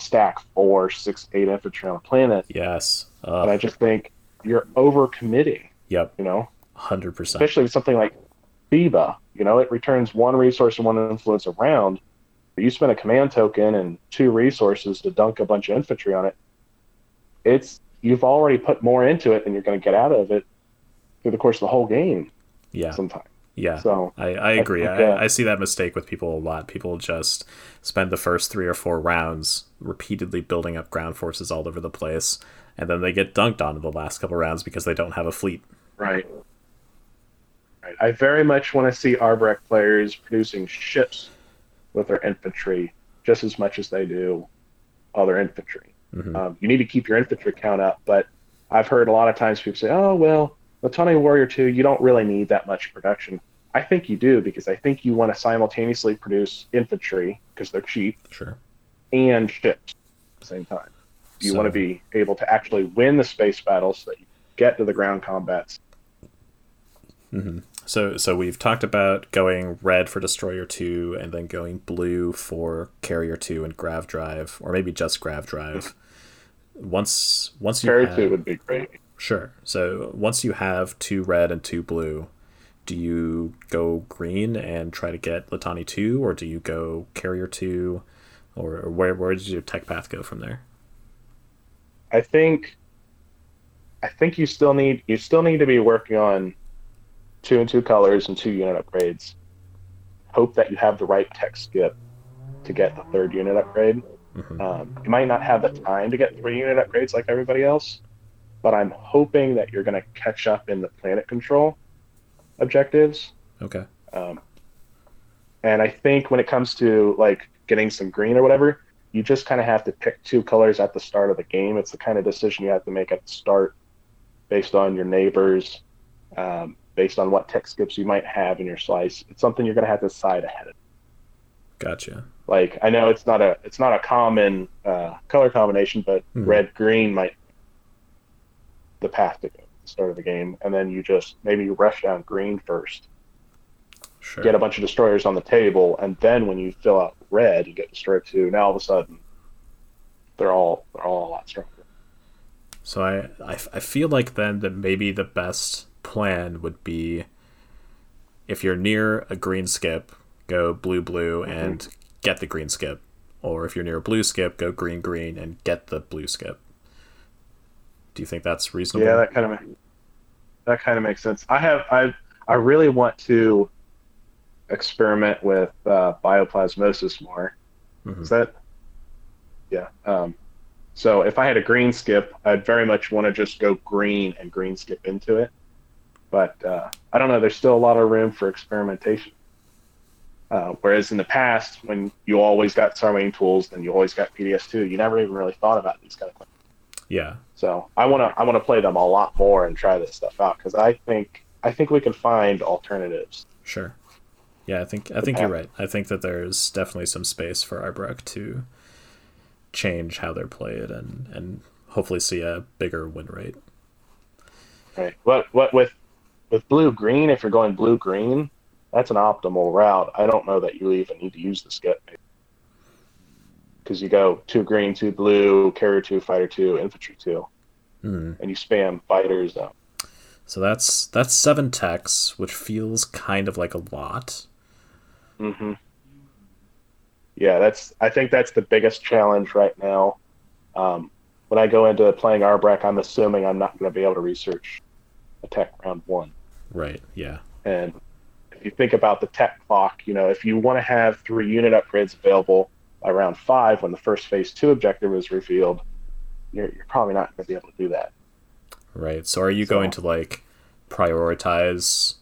stack four, six, eight infantry on a planet. Yes. But I Uh, just think you're overcommitting. yep. You know, Hundred percent. especially with something like Thibah. You know, it returns one resource and one influence around. But you spend a command token and two resources to dunk a bunch of infantry on it. It's you've already put more into it than you're going to get out of it through the course of the whole game. Yeah. Sometimes. Yeah. So I, I agree. think, uh, I, I see that mistake with people a lot. People just spend the first three or four rounds repeatedly building up ground forces all over the place, and then they get dunked on in the last couple rounds because they don't have a fleet. Right. Right. I very much want to see Arborec players producing ships with their infantry just as much as they do other infantry. Mhm. Um, you need to keep your infantry count up, but I've heard a lot of times people say, "Oh well, Letani Warrior Two, you don't really need that much production." I think you do because I think you want to simultaneously produce infantry because they're cheap Sure. and ships at the same time. You So- want to be able to actually win the space battles so that you get to the ground combats mm-hmm. So so we've talked about going red for Destroyer two, and then going blue for Carrier two and Grav Drive, or maybe just Grav Drive. Once once you have- two would be great. Sure. So once you have two red and two blue, do you go green and try to get Letani two, or do you go Carrier two, or, or where where does your tech path go from there? I think I think you still need you still need to be working on two and two colors and two unit upgrades. Hope that you have the right tech skip to get the third unit upgrade. Mhm. Um, you might not have the time to get three unit upgrades like everybody else, but I'm hoping that you're going to catch up in the planet control objectives. Okay. Um, and I think when it comes to like getting some green or whatever, you just kind of have to pick two colors at the start of the game. It's the kind of decision you have to make at the start, based on your neighbors, um, based on what tech skips you might have in your slice. It's something you're going to have to decide ahead of. Gotcha. Like I know it's not a it's not a common uh, color combination, but Hmm. red green might the path to go start of the game, and then you just maybe you rush down green first Sure. get a bunch of destroyers on the table, and then when you fill out red, you get destroyer two. Now all of a sudden, they're all they're all a lot stronger. So I, I, I feel like then that maybe the best plan would be if you're near a green skip, go blue blue mm-hmm. and get the green skip, or if you're near a blue skip, go green green and get the blue skip. Do you think that's reasonable? Yeah, that kind of that kind of makes sense. I have I I really want to experiment with uh, bioplasmosis more. Mhm. Is that? Yeah. Um, so if I had a green skip, I'd very much want to just go green and green skip into it. But uh, I don't know. There's still a lot of room for experimentation. Uh, whereas in the past, when you always got Sarween tools, then you always got PDS2, you never even really thought about these kind of things. yeah, So I want to I want to play them a lot more and try this stuff out because I think I think we can find alternatives. sure. Yeah, I think I think you're right. I think that there's definitely some space for Arborec to change how they're played and and hopefully see a bigger win rate. Right. What what with with blue green? If you're going blue green, that's an optimal route. I don't know that you even need to use the skip because you go two green, two blue, carrier two, fighter two, infantry two, Hmm. and you spam fighters though. So that's that's seven techs, which feels kind of like a lot. Mm-hmm. Yeah, that's. I think that's the biggest challenge right now. Um, when I go into playing Arborec, I'm assuming I'm not going to be able to research a tech round one. Right. Yeah. And if you think about the tech clock, you know, if you want to have three unit upgrades available by round five when the first phase two objective is revealed, you're, you're probably not going to be able to do that. Right. So are you So- going to like prioritize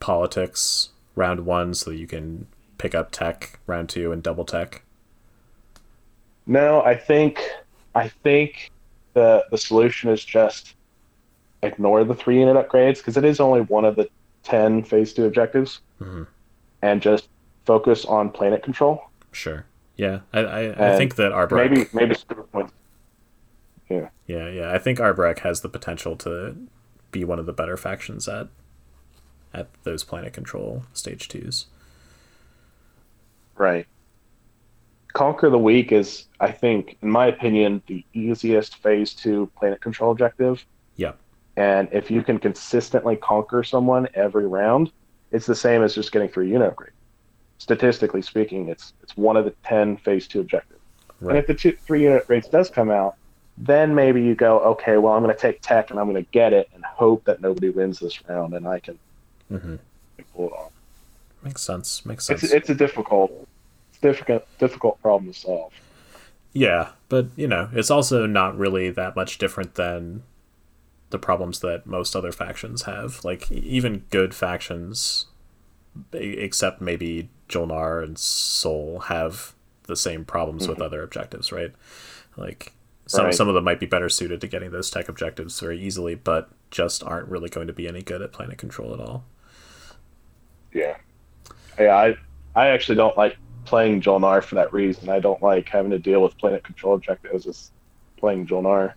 politics round one so that you can pick up tech round two and double tech? No, I think I think the the solution is just ignore the three unit upgrades because it is only one of the ten phase two objectives, Mhm. and just focus on planet control. Sure. Yeah. I I, I think that Arborec. Maybe maybe super points. Yeah, Yeah. Yeah. I think Arborec has the potential to be one of the better factions at at those planet control stage twos. right. Conquer the Weak is, I think, in my opinion, the easiest phase two planet control objective. Yeah. And if you can consistently conquer someone every round, it's the same as just getting through unit upgrade. Statistically speaking, it's it's one of the ten phase two objectives. Right. And if the two, three unit rates does come out, then maybe you go, okay, well, I'm going to take tech and I'm going to get it and hope that nobody wins this round and I can hmm pull it off. Makes sense. Makes sense. It's it's a difficult, it's difficult difficult problem to solve. Yeah, but you know, it's also not really that much different than the problems that most other factions have. Like even good factions, except maybe Jolnar and Sol, have the same problems with other objectives, right? Like some Right. some of them might be better suited to getting those tech objectives very easily, but just aren't really going to be any good at planet control at all. Yeah, yeah. I I actually don't like playing Jolnar for that reason. I don't like having to deal with planet control objectives as playing Jolnar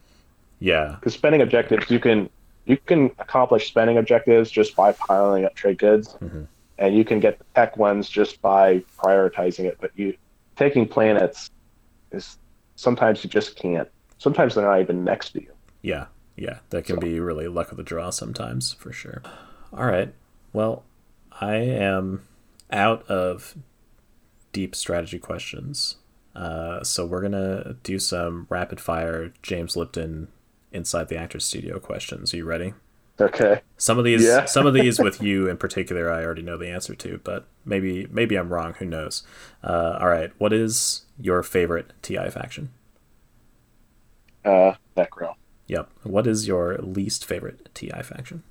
Yeah, because spending objectives you can you can accomplish spending objectives just by piling up trade goods, Mhm. And you can get the tech ones just by prioritizing it. But you taking planets is sometimes you just can't. Sometimes they're not even next to you. Yeah, yeah, that can be really luck of the draw sometimes, for sure. All right, well, I am out of deep strategy questions, uh, so we're gonna do some rapid fire James Lipton inside the actors studio questions. Are you ready? Okay. Some of these, Yeah. some of these with you in particular, I already know the answer to, but maybe maybe I'm wrong. Who knows? Uh, all right, what is your favorite TI faction? Uh, Nekro. Yep. What is your least favorite TI faction?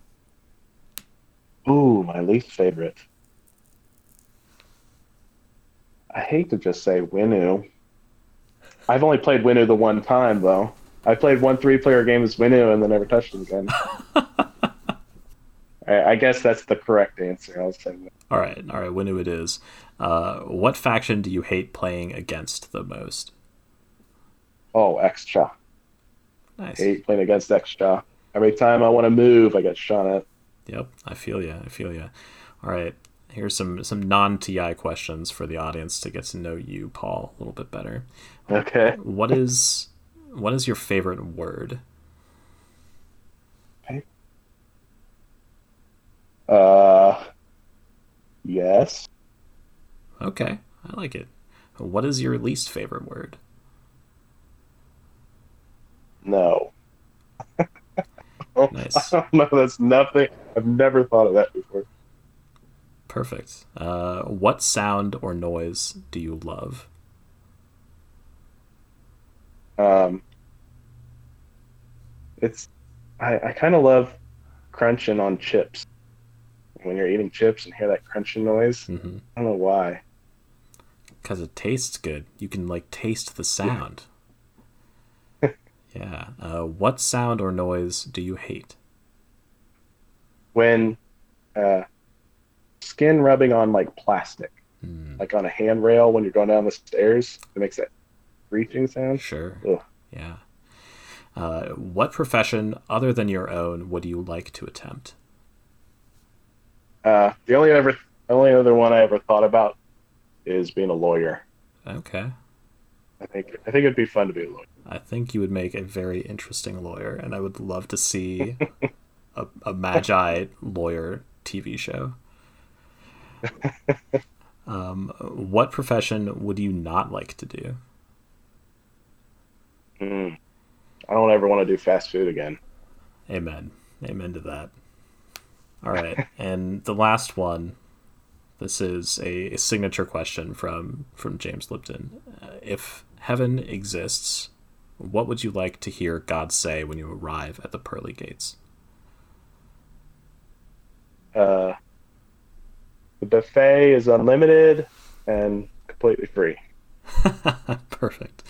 Ooh, my least favorite. I hate to just say Winnu. I've only played Winnu the one time though. I played one three-player game as Winnu and then never touched it again. I, I guess that's the correct answer. I'll say that. All right, all right. Winnu it is. Uh, what faction do you hate playing against the most? Oh, Xxcha. Nice. Hate playing against Xxcha. Every time I want to move, I get shot at. Yep, I feel you. I feel you. All right. Here's some some non TI questions for the audience to get to know you, Paul, a little bit better. Okay. What is what is your favorite word? Uh, yes. Okay, I like it. What is your least favorite word? No. Nice. I don't know. That's nothing. I've never thought of that before. Perfect. Uh, what sound or noise do you love? Um, it's I, I kind of love crunching on chips. When you're eating chips and hear that crunching noise, Mm-hmm. I don't know why. Because it tastes good. You can like taste the sound. yeah. Uh, what sound or noise do you hate? When uh, skin rubbing on like plastic, Hmm, like on a handrail when you're going down the stairs, it makes that screeching sound. sure. Ugh. Yeah. Uh, what profession other than your own would you like to attempt? Uh, the only ever, only other one I ever thought about is being a lawyer. Okay. I think I think it'd be fun to be a lawyer. I think you would make a very interesting lawyer, and I would love to see a, a Magi lawyer TV show. Um, what profession would you not like to do? Mm. I don't ever want to do fast food again. Amen. Amen to that. All right, and the last one. This is a, a signature question from from James Lipton. Uh, if heaven exists, what would you like to hear God say when you arrive at the pearly gates? Uh, the buffet is unlimited and completely free. Perfect.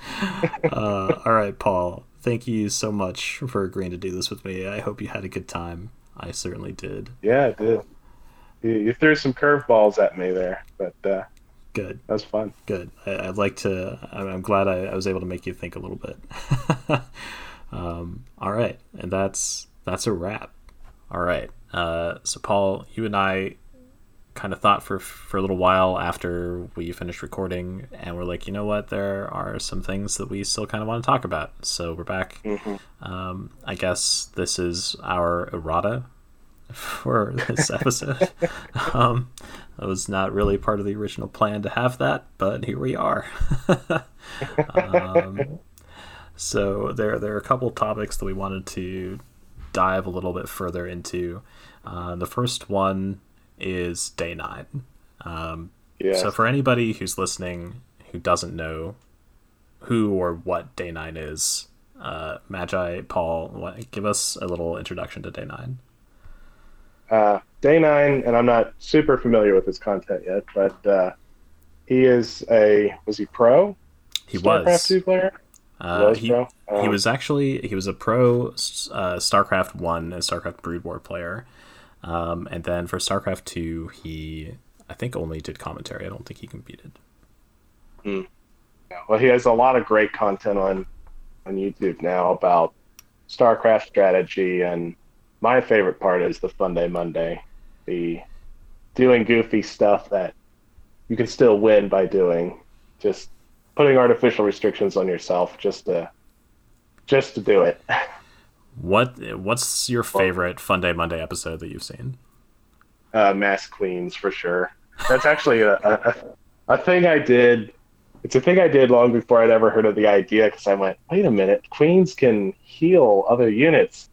Uh, all right, Paul. Thank you so much for agreeing to do this with me. I hope you had a good time. I certainly did. Yeah, it did. You, you threw some curveballs at me there, but uh, Good. that was fun. Good. I, I'd like to. I'm, I'm glad I, I was able to make you think a little bit. um, all right, and that's that's a wrap. All right. Uh, so Paul, you and I kind of thought for for a little while after we finished recording, and we're like, you know what, there are some things that we still kind of want to talk about. So we're back. Mm-hmm. Um, I guess this is our errata for this episode. um, it was not really part of the original plan to have that, but here we are. um, so there, there are a couple topics that we wanted to dive a little bit further into. Uh, the first one is day nine. Um. So for anybody who's listening who doesn't know who or what day nine is, uh, Magi, Paul, what, give us a little introduction to day nine. Uh, Day Nine, and I'm not super familiar with his content yet, but uh, he is a was he pro He StarCraft was. two player? Uh, he, pro. he Um, was actually he was a pro uh, StarCraft one and StarCraft Brood War player, um, and then for StarCraft two he I think only did commentary. I don't think he competed. Well, he has a lot of great content on on YouTube now about StarCraft strategy, and my favorite part is the Fun Day Monday, the doing goofy stuff that you can still win by doing, just putting artificial restrictions on yourself just to just to do it. What what's your favorite Fun Day Monday episode that you've seen? uh, mass queens for sure. That's actually a, a a thing I did. It's a thing I did long before I'd ever heard of the idea because I went, wait a minute, queens can heal other units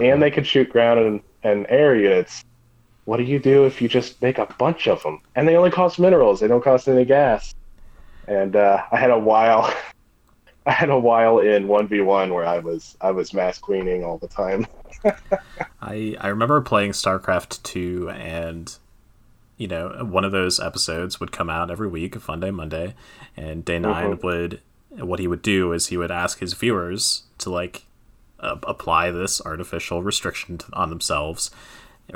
and they can shoot ground and, and air units. What do you do if you just make a bunch of them? And they only cost minerals; they don't cost any gas. And uh, I had a while, I had a while in one v one where I was I was mass queening all the time. I I remember playing StarCraft 2 and you know, one of those episodes would come out every week, Fun Day Monday, and Day 9 Mhm. would what he would do is he would ask his viewers to like uh, apply this artificial restriction to, on themselves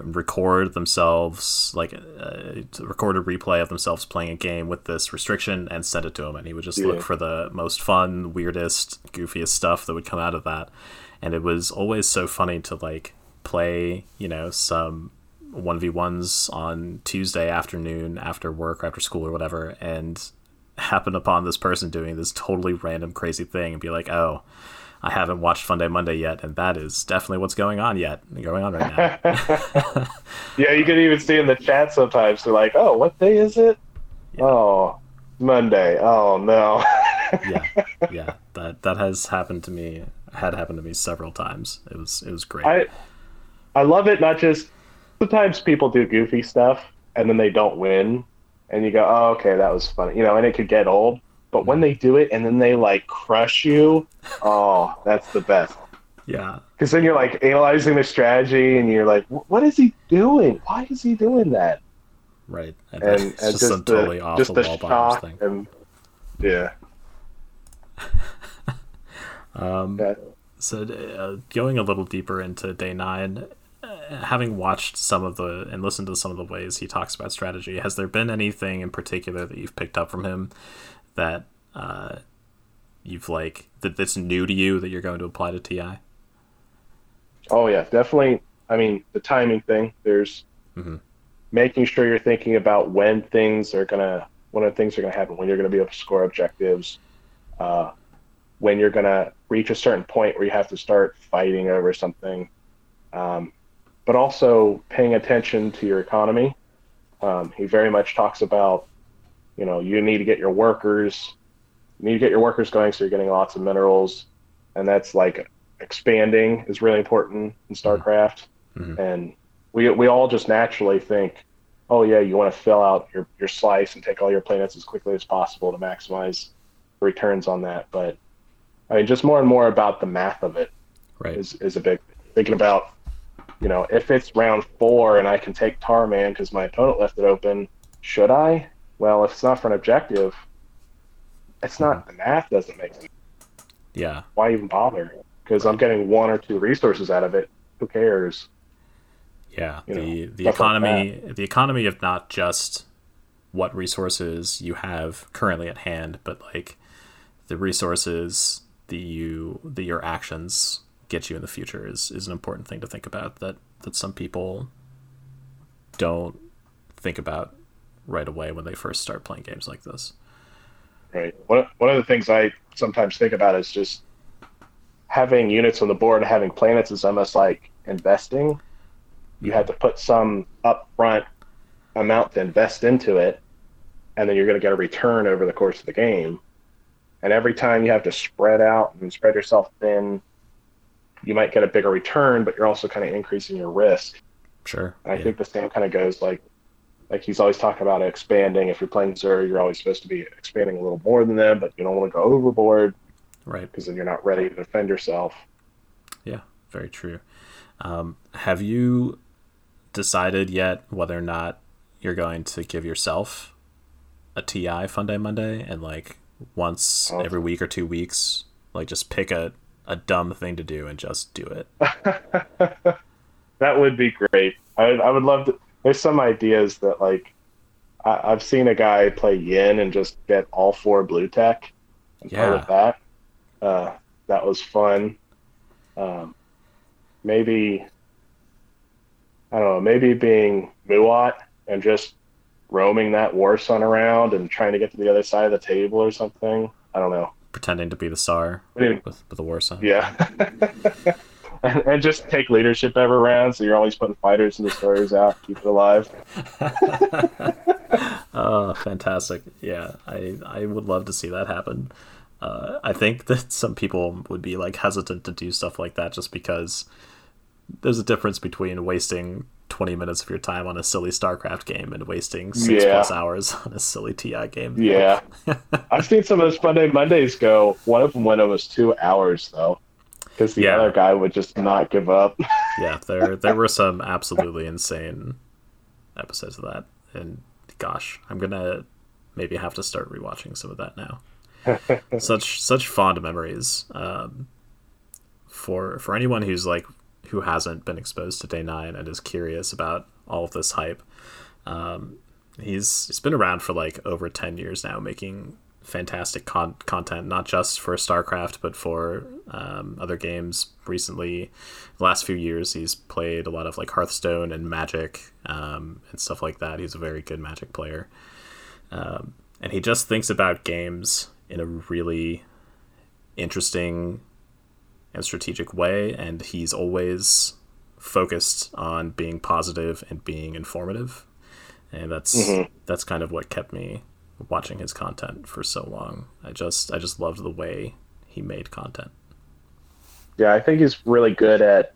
record themselves like uh, record a replay of themselves playing a game with this restriction and send it to him and he would just Yeah. look for the most fun weirdest goofiest stuff that would come out of that and it was always so funny to like play you know some 1v1s on tuesday afternoon after work or after school or whatever and happen upon this person doing this totally random crazy thing and be like oh i haven't watched fun day monday yet and that is definitely what's going on yet going on right now Yeah, you can even see in the chat sometimes they're like, "Oh, what day is it? Oh, Monday. Oh no." yeah yeah that that has happened to me had happened to me several times it was it was great I I love it. Not just sometimes people do goofy stuff and then they don't win, and you go, "Oh, okay, that was funny," you know, and it could get old. But when they do it and then they like crush you, oh, that's the best. yeah Because then you're like analyzing the strategy and you're like, "What is he doing? Why is he doing that?" right and, And, it's and just, just some the, totally off just the the wall thing and yeah. um Yeah. So, uh, going a little deeper into day nine, uh, having watched some of the and listened to some of the ways he talks about strategy, has there been anything in particular that you've picked up from him that uh, you've like that that's new to you that you're going to apply to TI? Oh yeah, definitely. I mean, the timing thing. There's Mhm. making sure you're thinking about when things are gonna, when things are gonna happen, when you're gonna be able to score objectives, uh, when you're gonna reach a certain point where you have to start fighting over something, um, but also paying attention to your economy. Um, he very much talks about, you know, you need to get your workers, you need to get your workers going so you're getting lots of minerals, and that's like expanding is really important in StarCraft. Mhm. And we we all just naturally think, oh yeah, you want to fill out your, your slice and take all your planets as quickly as possible to maximize returns on that. But I mean, just more and more about the math of it Right. is is a big thinking about. You know, if it's round four and I can take Tar'Mann because my opponent left it open, should I? Well, if it's not for an objective, it's not mm-hmm. the math doesn't make sense. Yeah. Why even bother? Because I'm getting one or two resources out of it. Who cares? Yeah. You the know, the stuff like economy the economy of not just what resources you have currently at hand, but like the resources that you that your actions get you in the future is is an important thing to think about that that some people don't think about right away when they first start playing games like this. Right. One one of the things I sometimes think about is just having units on the board, and having planets is almost like investing. You have to put some upfront amount to invest into it, and then you're going to get a return over the course of the game. And every time you have to spread out and spread yourself thin, you might get a bigger return, but you're also kind of increasing your risk. Sure. And I yeah. think the same kind of goes like like he's always talking about expanding. If you're playing Xur, you're always supposed to be expanding a little more than them, but you don't want to go overboard Right. because then you're not ready to defend yourself. Yeah, very true. Um, have you decided yet whether or not you're going to give yourself a TI Fun Day Monday and like once Oh. every week or two weeks, like just pick a, a dumb thing to do and just do it? that would be great. I, I would love to. There's some ideas that like I, I've seen a guy play Yin and just get all four blue tech and Yeah. with that. Uh, that was fun. Um, maybe I don't know. Maybe being Muaat and just roaming that war sun around and trying to get to the other side of the table or something. I don't know. Pretending to be the mean, with, with the war sun. yeah. and, and just take leadership every round, so you're always putting fighters and destroyers out, keep it alive. Oh, fantastic! Yeah, I I would love to see that happen. Uh, I think that some people would be like hesitant to do stuff like that just because there's a difference between wasting 20 minutes of your time on a silly StarCraft game and wasting six Yeah. plus hours on a silly TI game. Yeah. I've seen some of those Fun Day Mondays go. One of them went almost two hours, though, because the Yeah. other guy would just not give up. yeah, there there were some absolutely insane episodes of that, and gosh, I'm gonna maybe have to start rewatching some of that now. such such fond memories. Um, for for anyone who's like who hasn't been exposed to Day Nine and is curious about all of this hype, um, he's he's been around for like over ten years now, making fantastic con- content, not just for StarCraft, but for um, other games. Recently, the last few years, he's played a lot of like Hearthstone and Magic um, and stuff like that. He's a very good Magic player, um, and he just thinks about games in a really interesting and strategic way. And he's always focused on being positive and being informative, and that's Mhm. that's kind of what kept me watching his content for so long. I just I just loved the way he made content. Yeah, I think he's really good at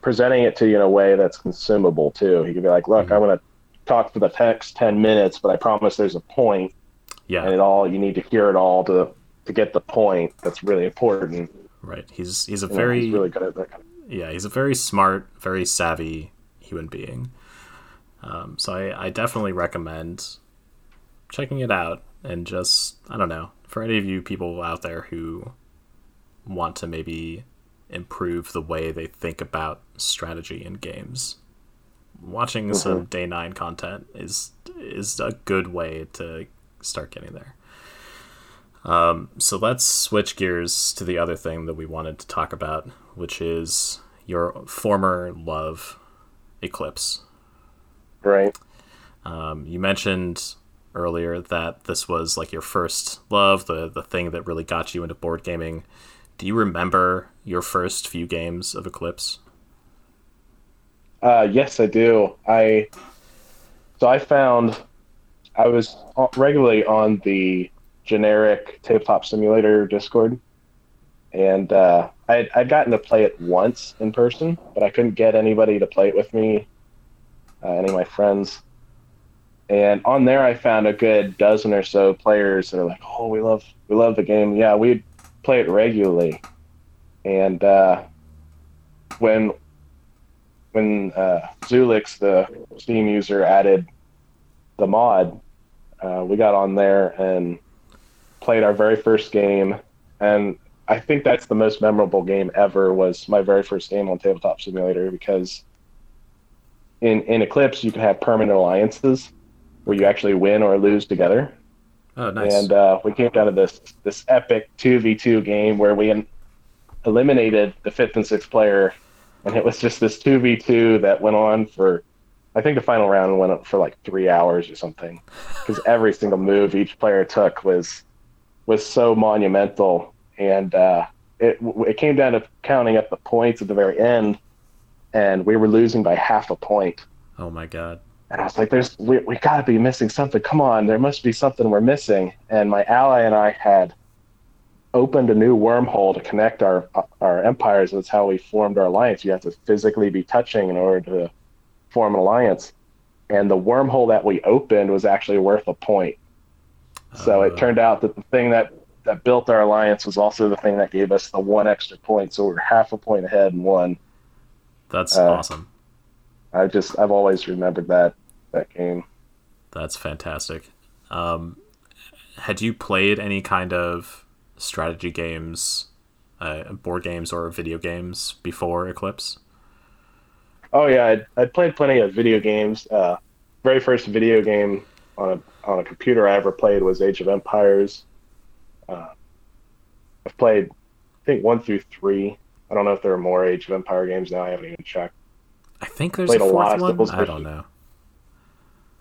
presenting it to you in a way that's consumable too. He could be like, "Look, Mm-hmm. I'm going to talk for the text ten minutes, but I promise there's a point, Yeah, and it all you need to hear it all to to get the point. That's really important." right. He's he's a You know, very he's really good at that. Kind of, yeah he's a very smart, very savvy human being. Um, so I, I definitely recommend checking it out and just I don't know for any of you people out there who want to maybe improve the way they think about strategy in games. Watching some day nine content is is a good way to start getting there. Um, so let's switch gears to the other thing that we wanted to talk about, which is your former love, Eclipse. right. Um, you mentioned earlier that this was like your first love, the the thing that really got you into board gaming. Do you remember your first few games of Eclipse? Uh, yes, I do. I so I found I was regularly on the generic tabletop simulator Discord, and uh, I'd, I'd gotten to play it once in person, but I couldn't get anybody to play it with me, uh, any of my friends. And on there, I found a good dozen or so players that are like, "Oh, we love we love the game. Yeah, we'd play it regularly." And uh, when when uh, Zulix, the Steam user, added the mod, uh, we got on there and played our very first game. And I think that's the most memorable game ever. Was my very first game on Tabletop Simulator because in in Eclipse you can have permanent alliances where you actually win or lose together. Oh, nice. And uh, we came down to this this epic two v two game where we eliminated the fifth and sixth player, and it was just this two v two that went on for I think the final round went up for like three hours or something, because every single move each player took was was so monumental, and uh, it it came down to counting up the points at the very end, and we were losing by half a point. Oh my god! And I was like, "There's we we got to be missing something. Come on, there must be something we're missing." And my ally and I had opened a new wormhole to connect our our empires. That's how we formed our alliance. You have to physically be touching in order to form an alliance. And the wormhole that we opened was actually worth a point. So uh, it turned out that the thing that that built our alliance was also the thing that gave us the one extra point. So we are half a point ahead and won. That's uh, awesome. I just I've always remembered that that game. That's fantastic. Um, had you played any kind of strategy games, uh, board games, or video games before Eclipse? Oh yeah, I'd, I'd played plenty of video games. Uh, very first video game on a on a computer I ever played was Age of Empires. Uh, I've played, I think one through three. I don't know if there are more Age of Empire games now. I haven't even checked. I think there's played a, a lot of one. I don't know.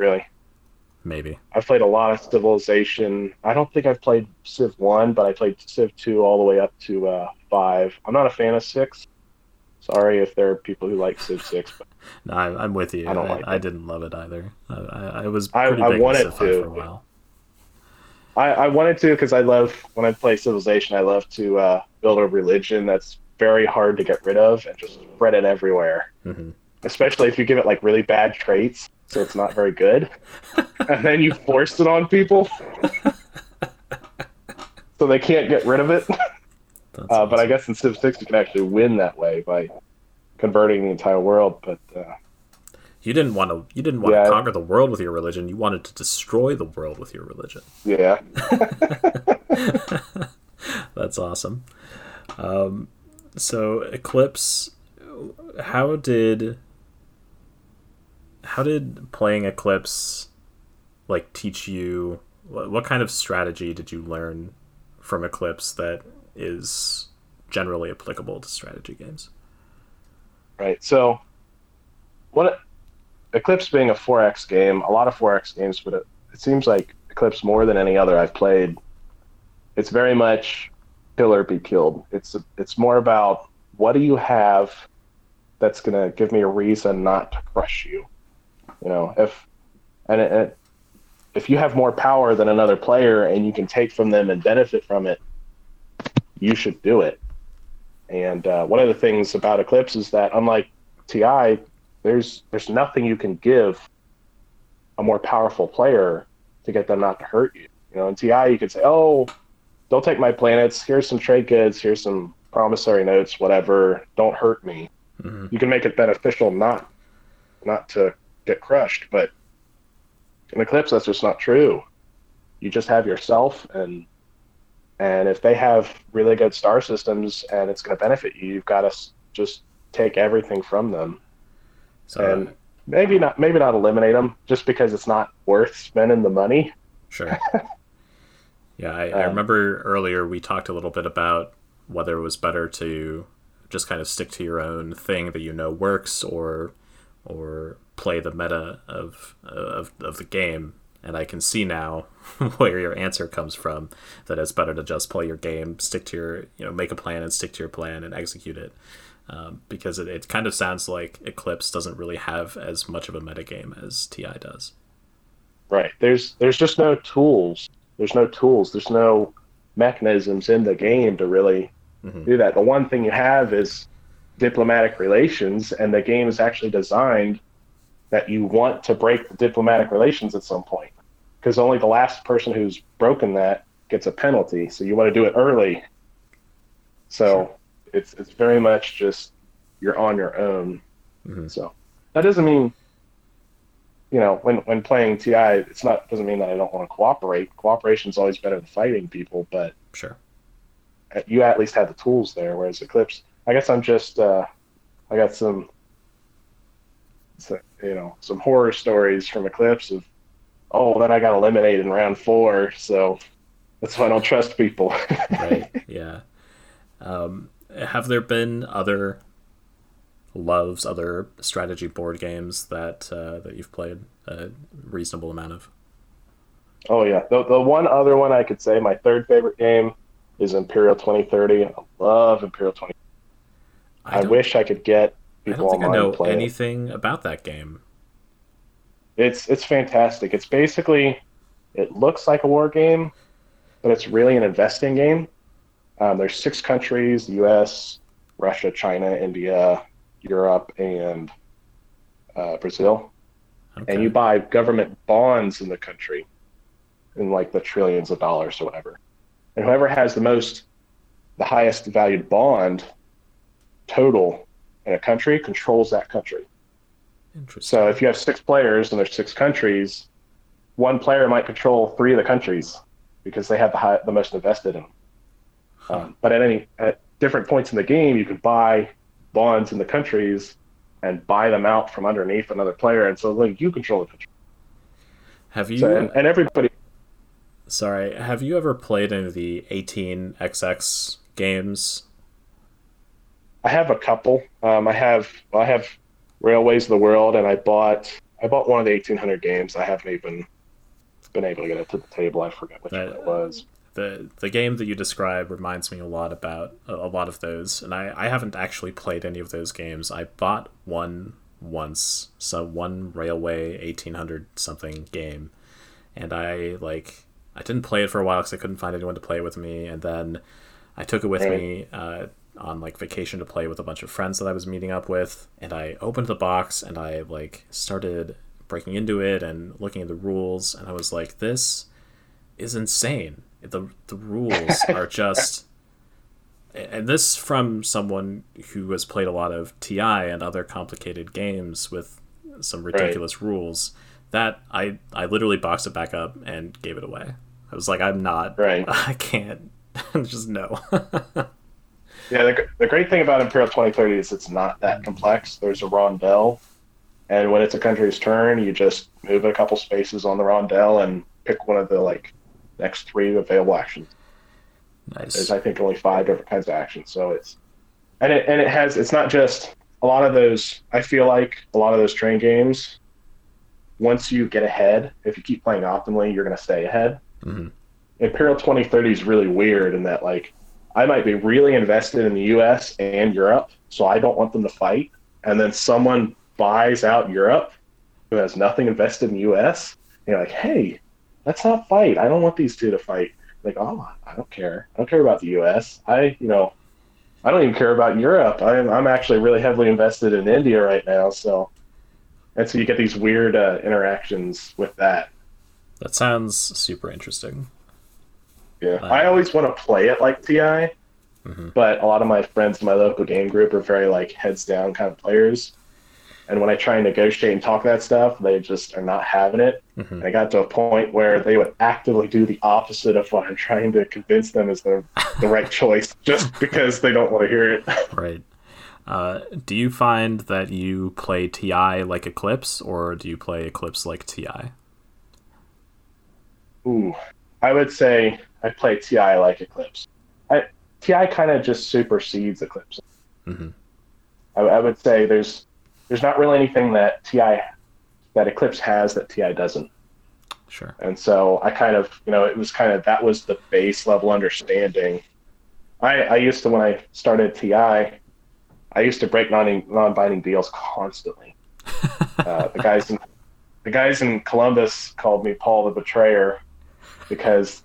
Really? Maybe. I've played a lot of Civilization. I don't think I've played Civ one, but I played Civ two all the way up to uh, five. I'm not a fan of six. Sorry if there are people who like Civ Six, but no, I, am with you. I don't I, like I, didn't love it either. I, I was pretty I, big I wanted to for a while. I, I wanted to because I love when I play Civilization. I love to uh, build a religion that's very hard to get rid of and just spread it everywhere. Mm-hmm. Especially if you give it like really bad traits, so it's not very good, and then you force it on people, so they can't get rid of it. Uh, awesome. But I guess in Civ Six you can actually win that way by converting the entire world. But uh, you didn't want to. You didn't want yeah, to conquer the world with your religion. You wanted to destroy the world with your religion. Yeah. That's awesome. Um, so Eclipse, how did how did playing Eclipse like teach you? What kind of strategy did you learn from Eclipse that is generally applicable to strategy games. Right. So, what Eclipse being a 4X game, a lot of 4X games, but it, it seems like Eclipse more than any other I've played. It's very much kill or be killed. It's it's more about what do you have that's going to give me a reason not to crush you. You know, if and it, it, if you have more power than another player and you can take from them and benefit from it, you should do it. And uh, one of the things about Eclipse is that unlike TI, there's there's nothing you can give a more powerful player to get them not to hurt you. You know, in TI you could say, "Oh, don't take my planets. Here's some trade goods. Here's some promissory notes. Whatever. Don't hurt me." Mm-hmm. You can make it beneficial not not to get crushed, but in Eclipse that's just not true. You just have yourself and and if they have really good star systems and it's going to benefit you, you've got to just take everything from them. So, and maybe not maybe not eliminate them just because it's not worth spending the money. Sure. yeah, I, um, I remember earlier we talked a little bit about whether it was better to just kind of stick to your own thing that you know works or or play the meta of of, of the game and I can see now where your answer comes from. That it's better to just play your game, stick to your, you know, make a plan and stick to your plan and execute it. Um, because it, it kind of sounds like Eclipse doesn't really have as much of a metagame as TI does. Right. There's there's just no tools. There's no tools. There's no mechanisms in the game to really mm-hmm. do that. The one thing you have is diplomatic relations, and the game is actually designed that you want to break the diplomatic relations at some point because only the last person who's broken that gets a penalty. So you want to do it early. So it's it's very much just you're on your own. Mm-hmm. So that doesn't mean you know when when playing TI, it's not doesn't mean that I don't want to cooperate. Cooperation is always better than fighting people, but sure, you at least have the tools there. Whereas Eclipse, I guess I'm just uh, I got some you know some horror stories from Eclipse of oh then I got eliminated in round four, so that's why I don't trust people. right. Yeah. Um, have there been other loves other strategy board games that uh, that you've played a reasonable amount of. Oh yeah, the the one other one I could say my third favorite game is Imperial 2030. I love Imperial 20. I, I wish I could get people I don't think I know anything it. about that game. It's it's fantastic. It's basically it looks like a war game, but it's really an investing game. Um, there's six countries: the U.S., Russia, China, India, Europe, and uh, Brazil. Okay. And you buy government bonds in the country, in like the trillions of dollars or whatever. And whoever has the most, the highest valued bond total in a country controls that country. So if you have six players and there's six countries, one player might control three of the countries because they have the high, the most invested in them. Huh. Um, but at any at different points in the game, you can buy bonds in the countries and buy them out from underneath another player, and so like you control the country. Have you? So, and, and everybody. Sorry, have you ever played any of the 18xx games? I have a couple. Um, I have I have Railways of the World, and I bought I bought one of the 1800 games. I haven't even been able to get it to the table. I forget which that, one it was. The the game that you describe reminds me a lot about a, a lot of those, and I, I haven't actually played any of those games. I bought one once, so one Railway 1800 something game, and I like I didn't play it for a while because I couldn't find anyone to play with me, and then I took it with right. me uh, on like vacation to play with a bunch of friends that I was meeting up with, and I opened the box and I like started breaking into it and looking at the rules, and I was like, this is insane. The the rules are just and this from someone who has played a lot of TI and other complicated games with some ridiculous right. rules that I I literally boxed it back up and gave it away. I was like, I'm not. Right. I can't. just no. Yeah, the, the great thing about Imperial 2030 is it's not that complex. There's a rondel, and when it's a country's turn, you just move a couple spaces on the rondel and pick one of the like next three available actions. Nice. There's I think only five different kinds of actions, so it's and it and it has it's not just a lot of those. I feel like a lot of those train games. Once you get ahead, if you keep playing optimally, you're going to stay ahead. Mm-hmm. Imperial 2030 is really weird in that like I might be really invested in the US and Europe, so I don't want them to fight. And then someone buys out Europe who has nothing invested in the US. And you're like, hey, let's not fight. I don't want these two to fight. Like, oh, I don't care. I don't care about the US. I, you know, I don't even care about Europe. I'm, I'm actually really heavily invested in India right now. So, and so you get these weird uh, interactions with that. That sounds super interesting. Yeah, uh, I always want to play it like TI, mm-hmm. but a lot of my friends in my local game group are very like heads down kind of players. And when I try and negotiate and talk that stuff, they just are not having it. Mm-hmm. And I got to a point where they would actively do the opposite of what I'm trying to convince them is the, the right choice, just because they don't want to hear it. right. Uh, do you find that you play TI like Eclipse, or do you play Eclipse like TI? Ooh, I would say I play TI like Eclipse. I, TI kind of just supersedes Eclipse. Mm-hmm. I, I, would say there's there's not really anything that TI that Eclipse has that TI doesn't. Sure. And so I kind of you know it was kind of that was the base level understanding. I I used to when I started TI, I used to break non non binding deals constantly. uh, the guys in the guys in Columbus called me Paul the Betrayer because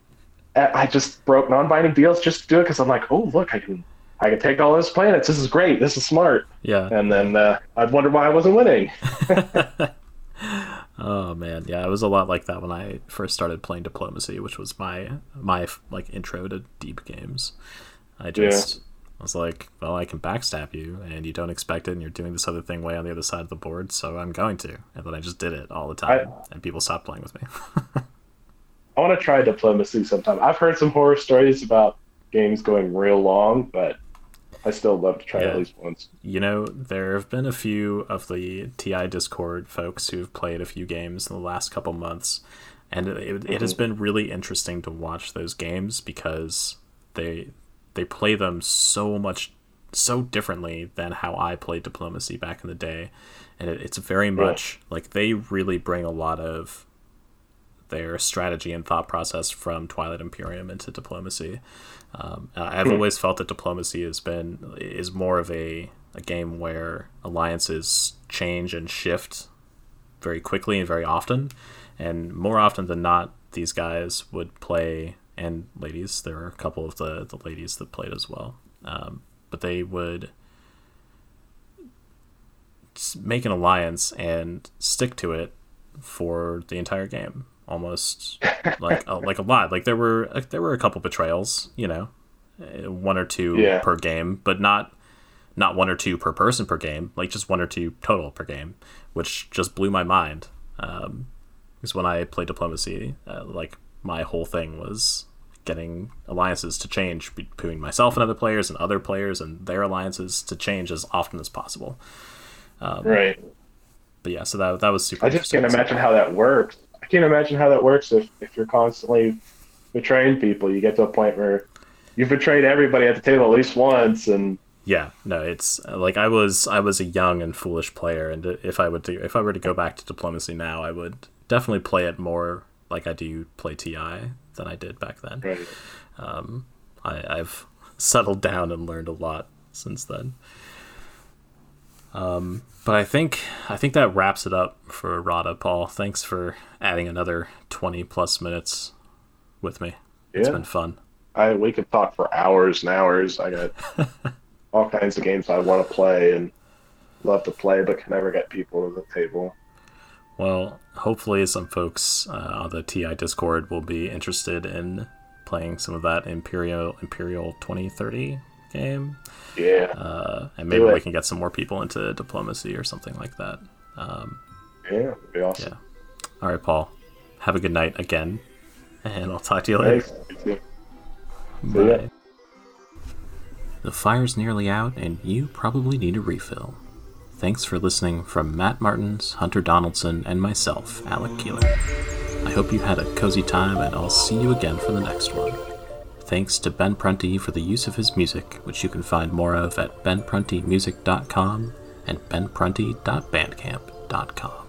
I just broke non-binding deals just to do it because I'm like, oh look, I can I can take all those planets. This is great. This is smart. Yeah. And then uh, I'd wonder why I wasn't winning. oh man, yeah, it was a lot like that when I first started playing diplomacy, which was my my like intro to deep games. I just yeah. I was like, well, I can backstab you, and you don't expect it, and you're doing this other thing way on the other side of the board, so I'm going to. And then I just did it all the time, I, and people stopped playing with me. I want to try diplomacy sometime. I've heard some horror stories about games going real long, but I still love to try yeah. at least once. You know, there have been a few of the TI Discord folks who've played a few games in the last couple months, and it, mm-hmm. it has mm-hmm. been really interesting to watch those games because they they play them so much so differently than how I played diplomacy back in the day, and it, it's very much right. like they really bring a lot of their strategy and thought process from Twilight Imperium into diplomacy. Um, I've hmm. always felt that diplomacy has been is more of a a game where alliances change and shift very quickly and very often, and more often than not, these guys would play and ladies. There are a couple of the the ladies that played as well, um, but they would make an alliance and stick to it for the entire game almost like uh, like a lot like there were there were a couple betrayals you know uh, one or two yeah. per game but not not one or two per person per game like just one or two total per game which just blew my mind um because when i played diplomacy uh, like my whole thing was getting alliances to change between myself and other players and other players and their alliances to change as often as possible. Um, right. But yeah, so that that was super. I just can't imagine how that works. I can't imagine how that works if if you're constantly betraying people. You get to a point where you've betrayed everybody at the table at least once, and yeah, no, it's like I was I was a young and foolish player, and if I would to, if I were to go back to diplomacy now, I would definitely play it more like I do play TI than I did back then. Right. Um, I, I've settled down and learned a lot since then. Um, but I think I think that wraps it up for Rada, Paul. Thanks for adding another twenty plus minutes with me. Yeah. It's been fun. I we could talk for hours and hours. I got all kinds of games I want to play and love to play, but can never get people to the table. Well, hopefully, some folks uh, on the TI Discord will be interested in playing some of that Imperial Imperial 2030 game. Yeah. Uh, and maybe we can get some more people into diplomacy or something like that. Um, yeah, be awesome. Yeah. All right, Paul. Have a good night again, and I'll talk to you later. Thanks. Bye. The fire's nearly out, and you probably need a refill. Thanks for listening from Matt Martins, Hunter Donaldson, and myself, Alec Keeler. I hope you had a cozy time, and I'll see you again for the next one. Thanks to Ben Prunty for the use of his music, which you can find more of at benpruntymusic.com and benprunty.bandcamp.com.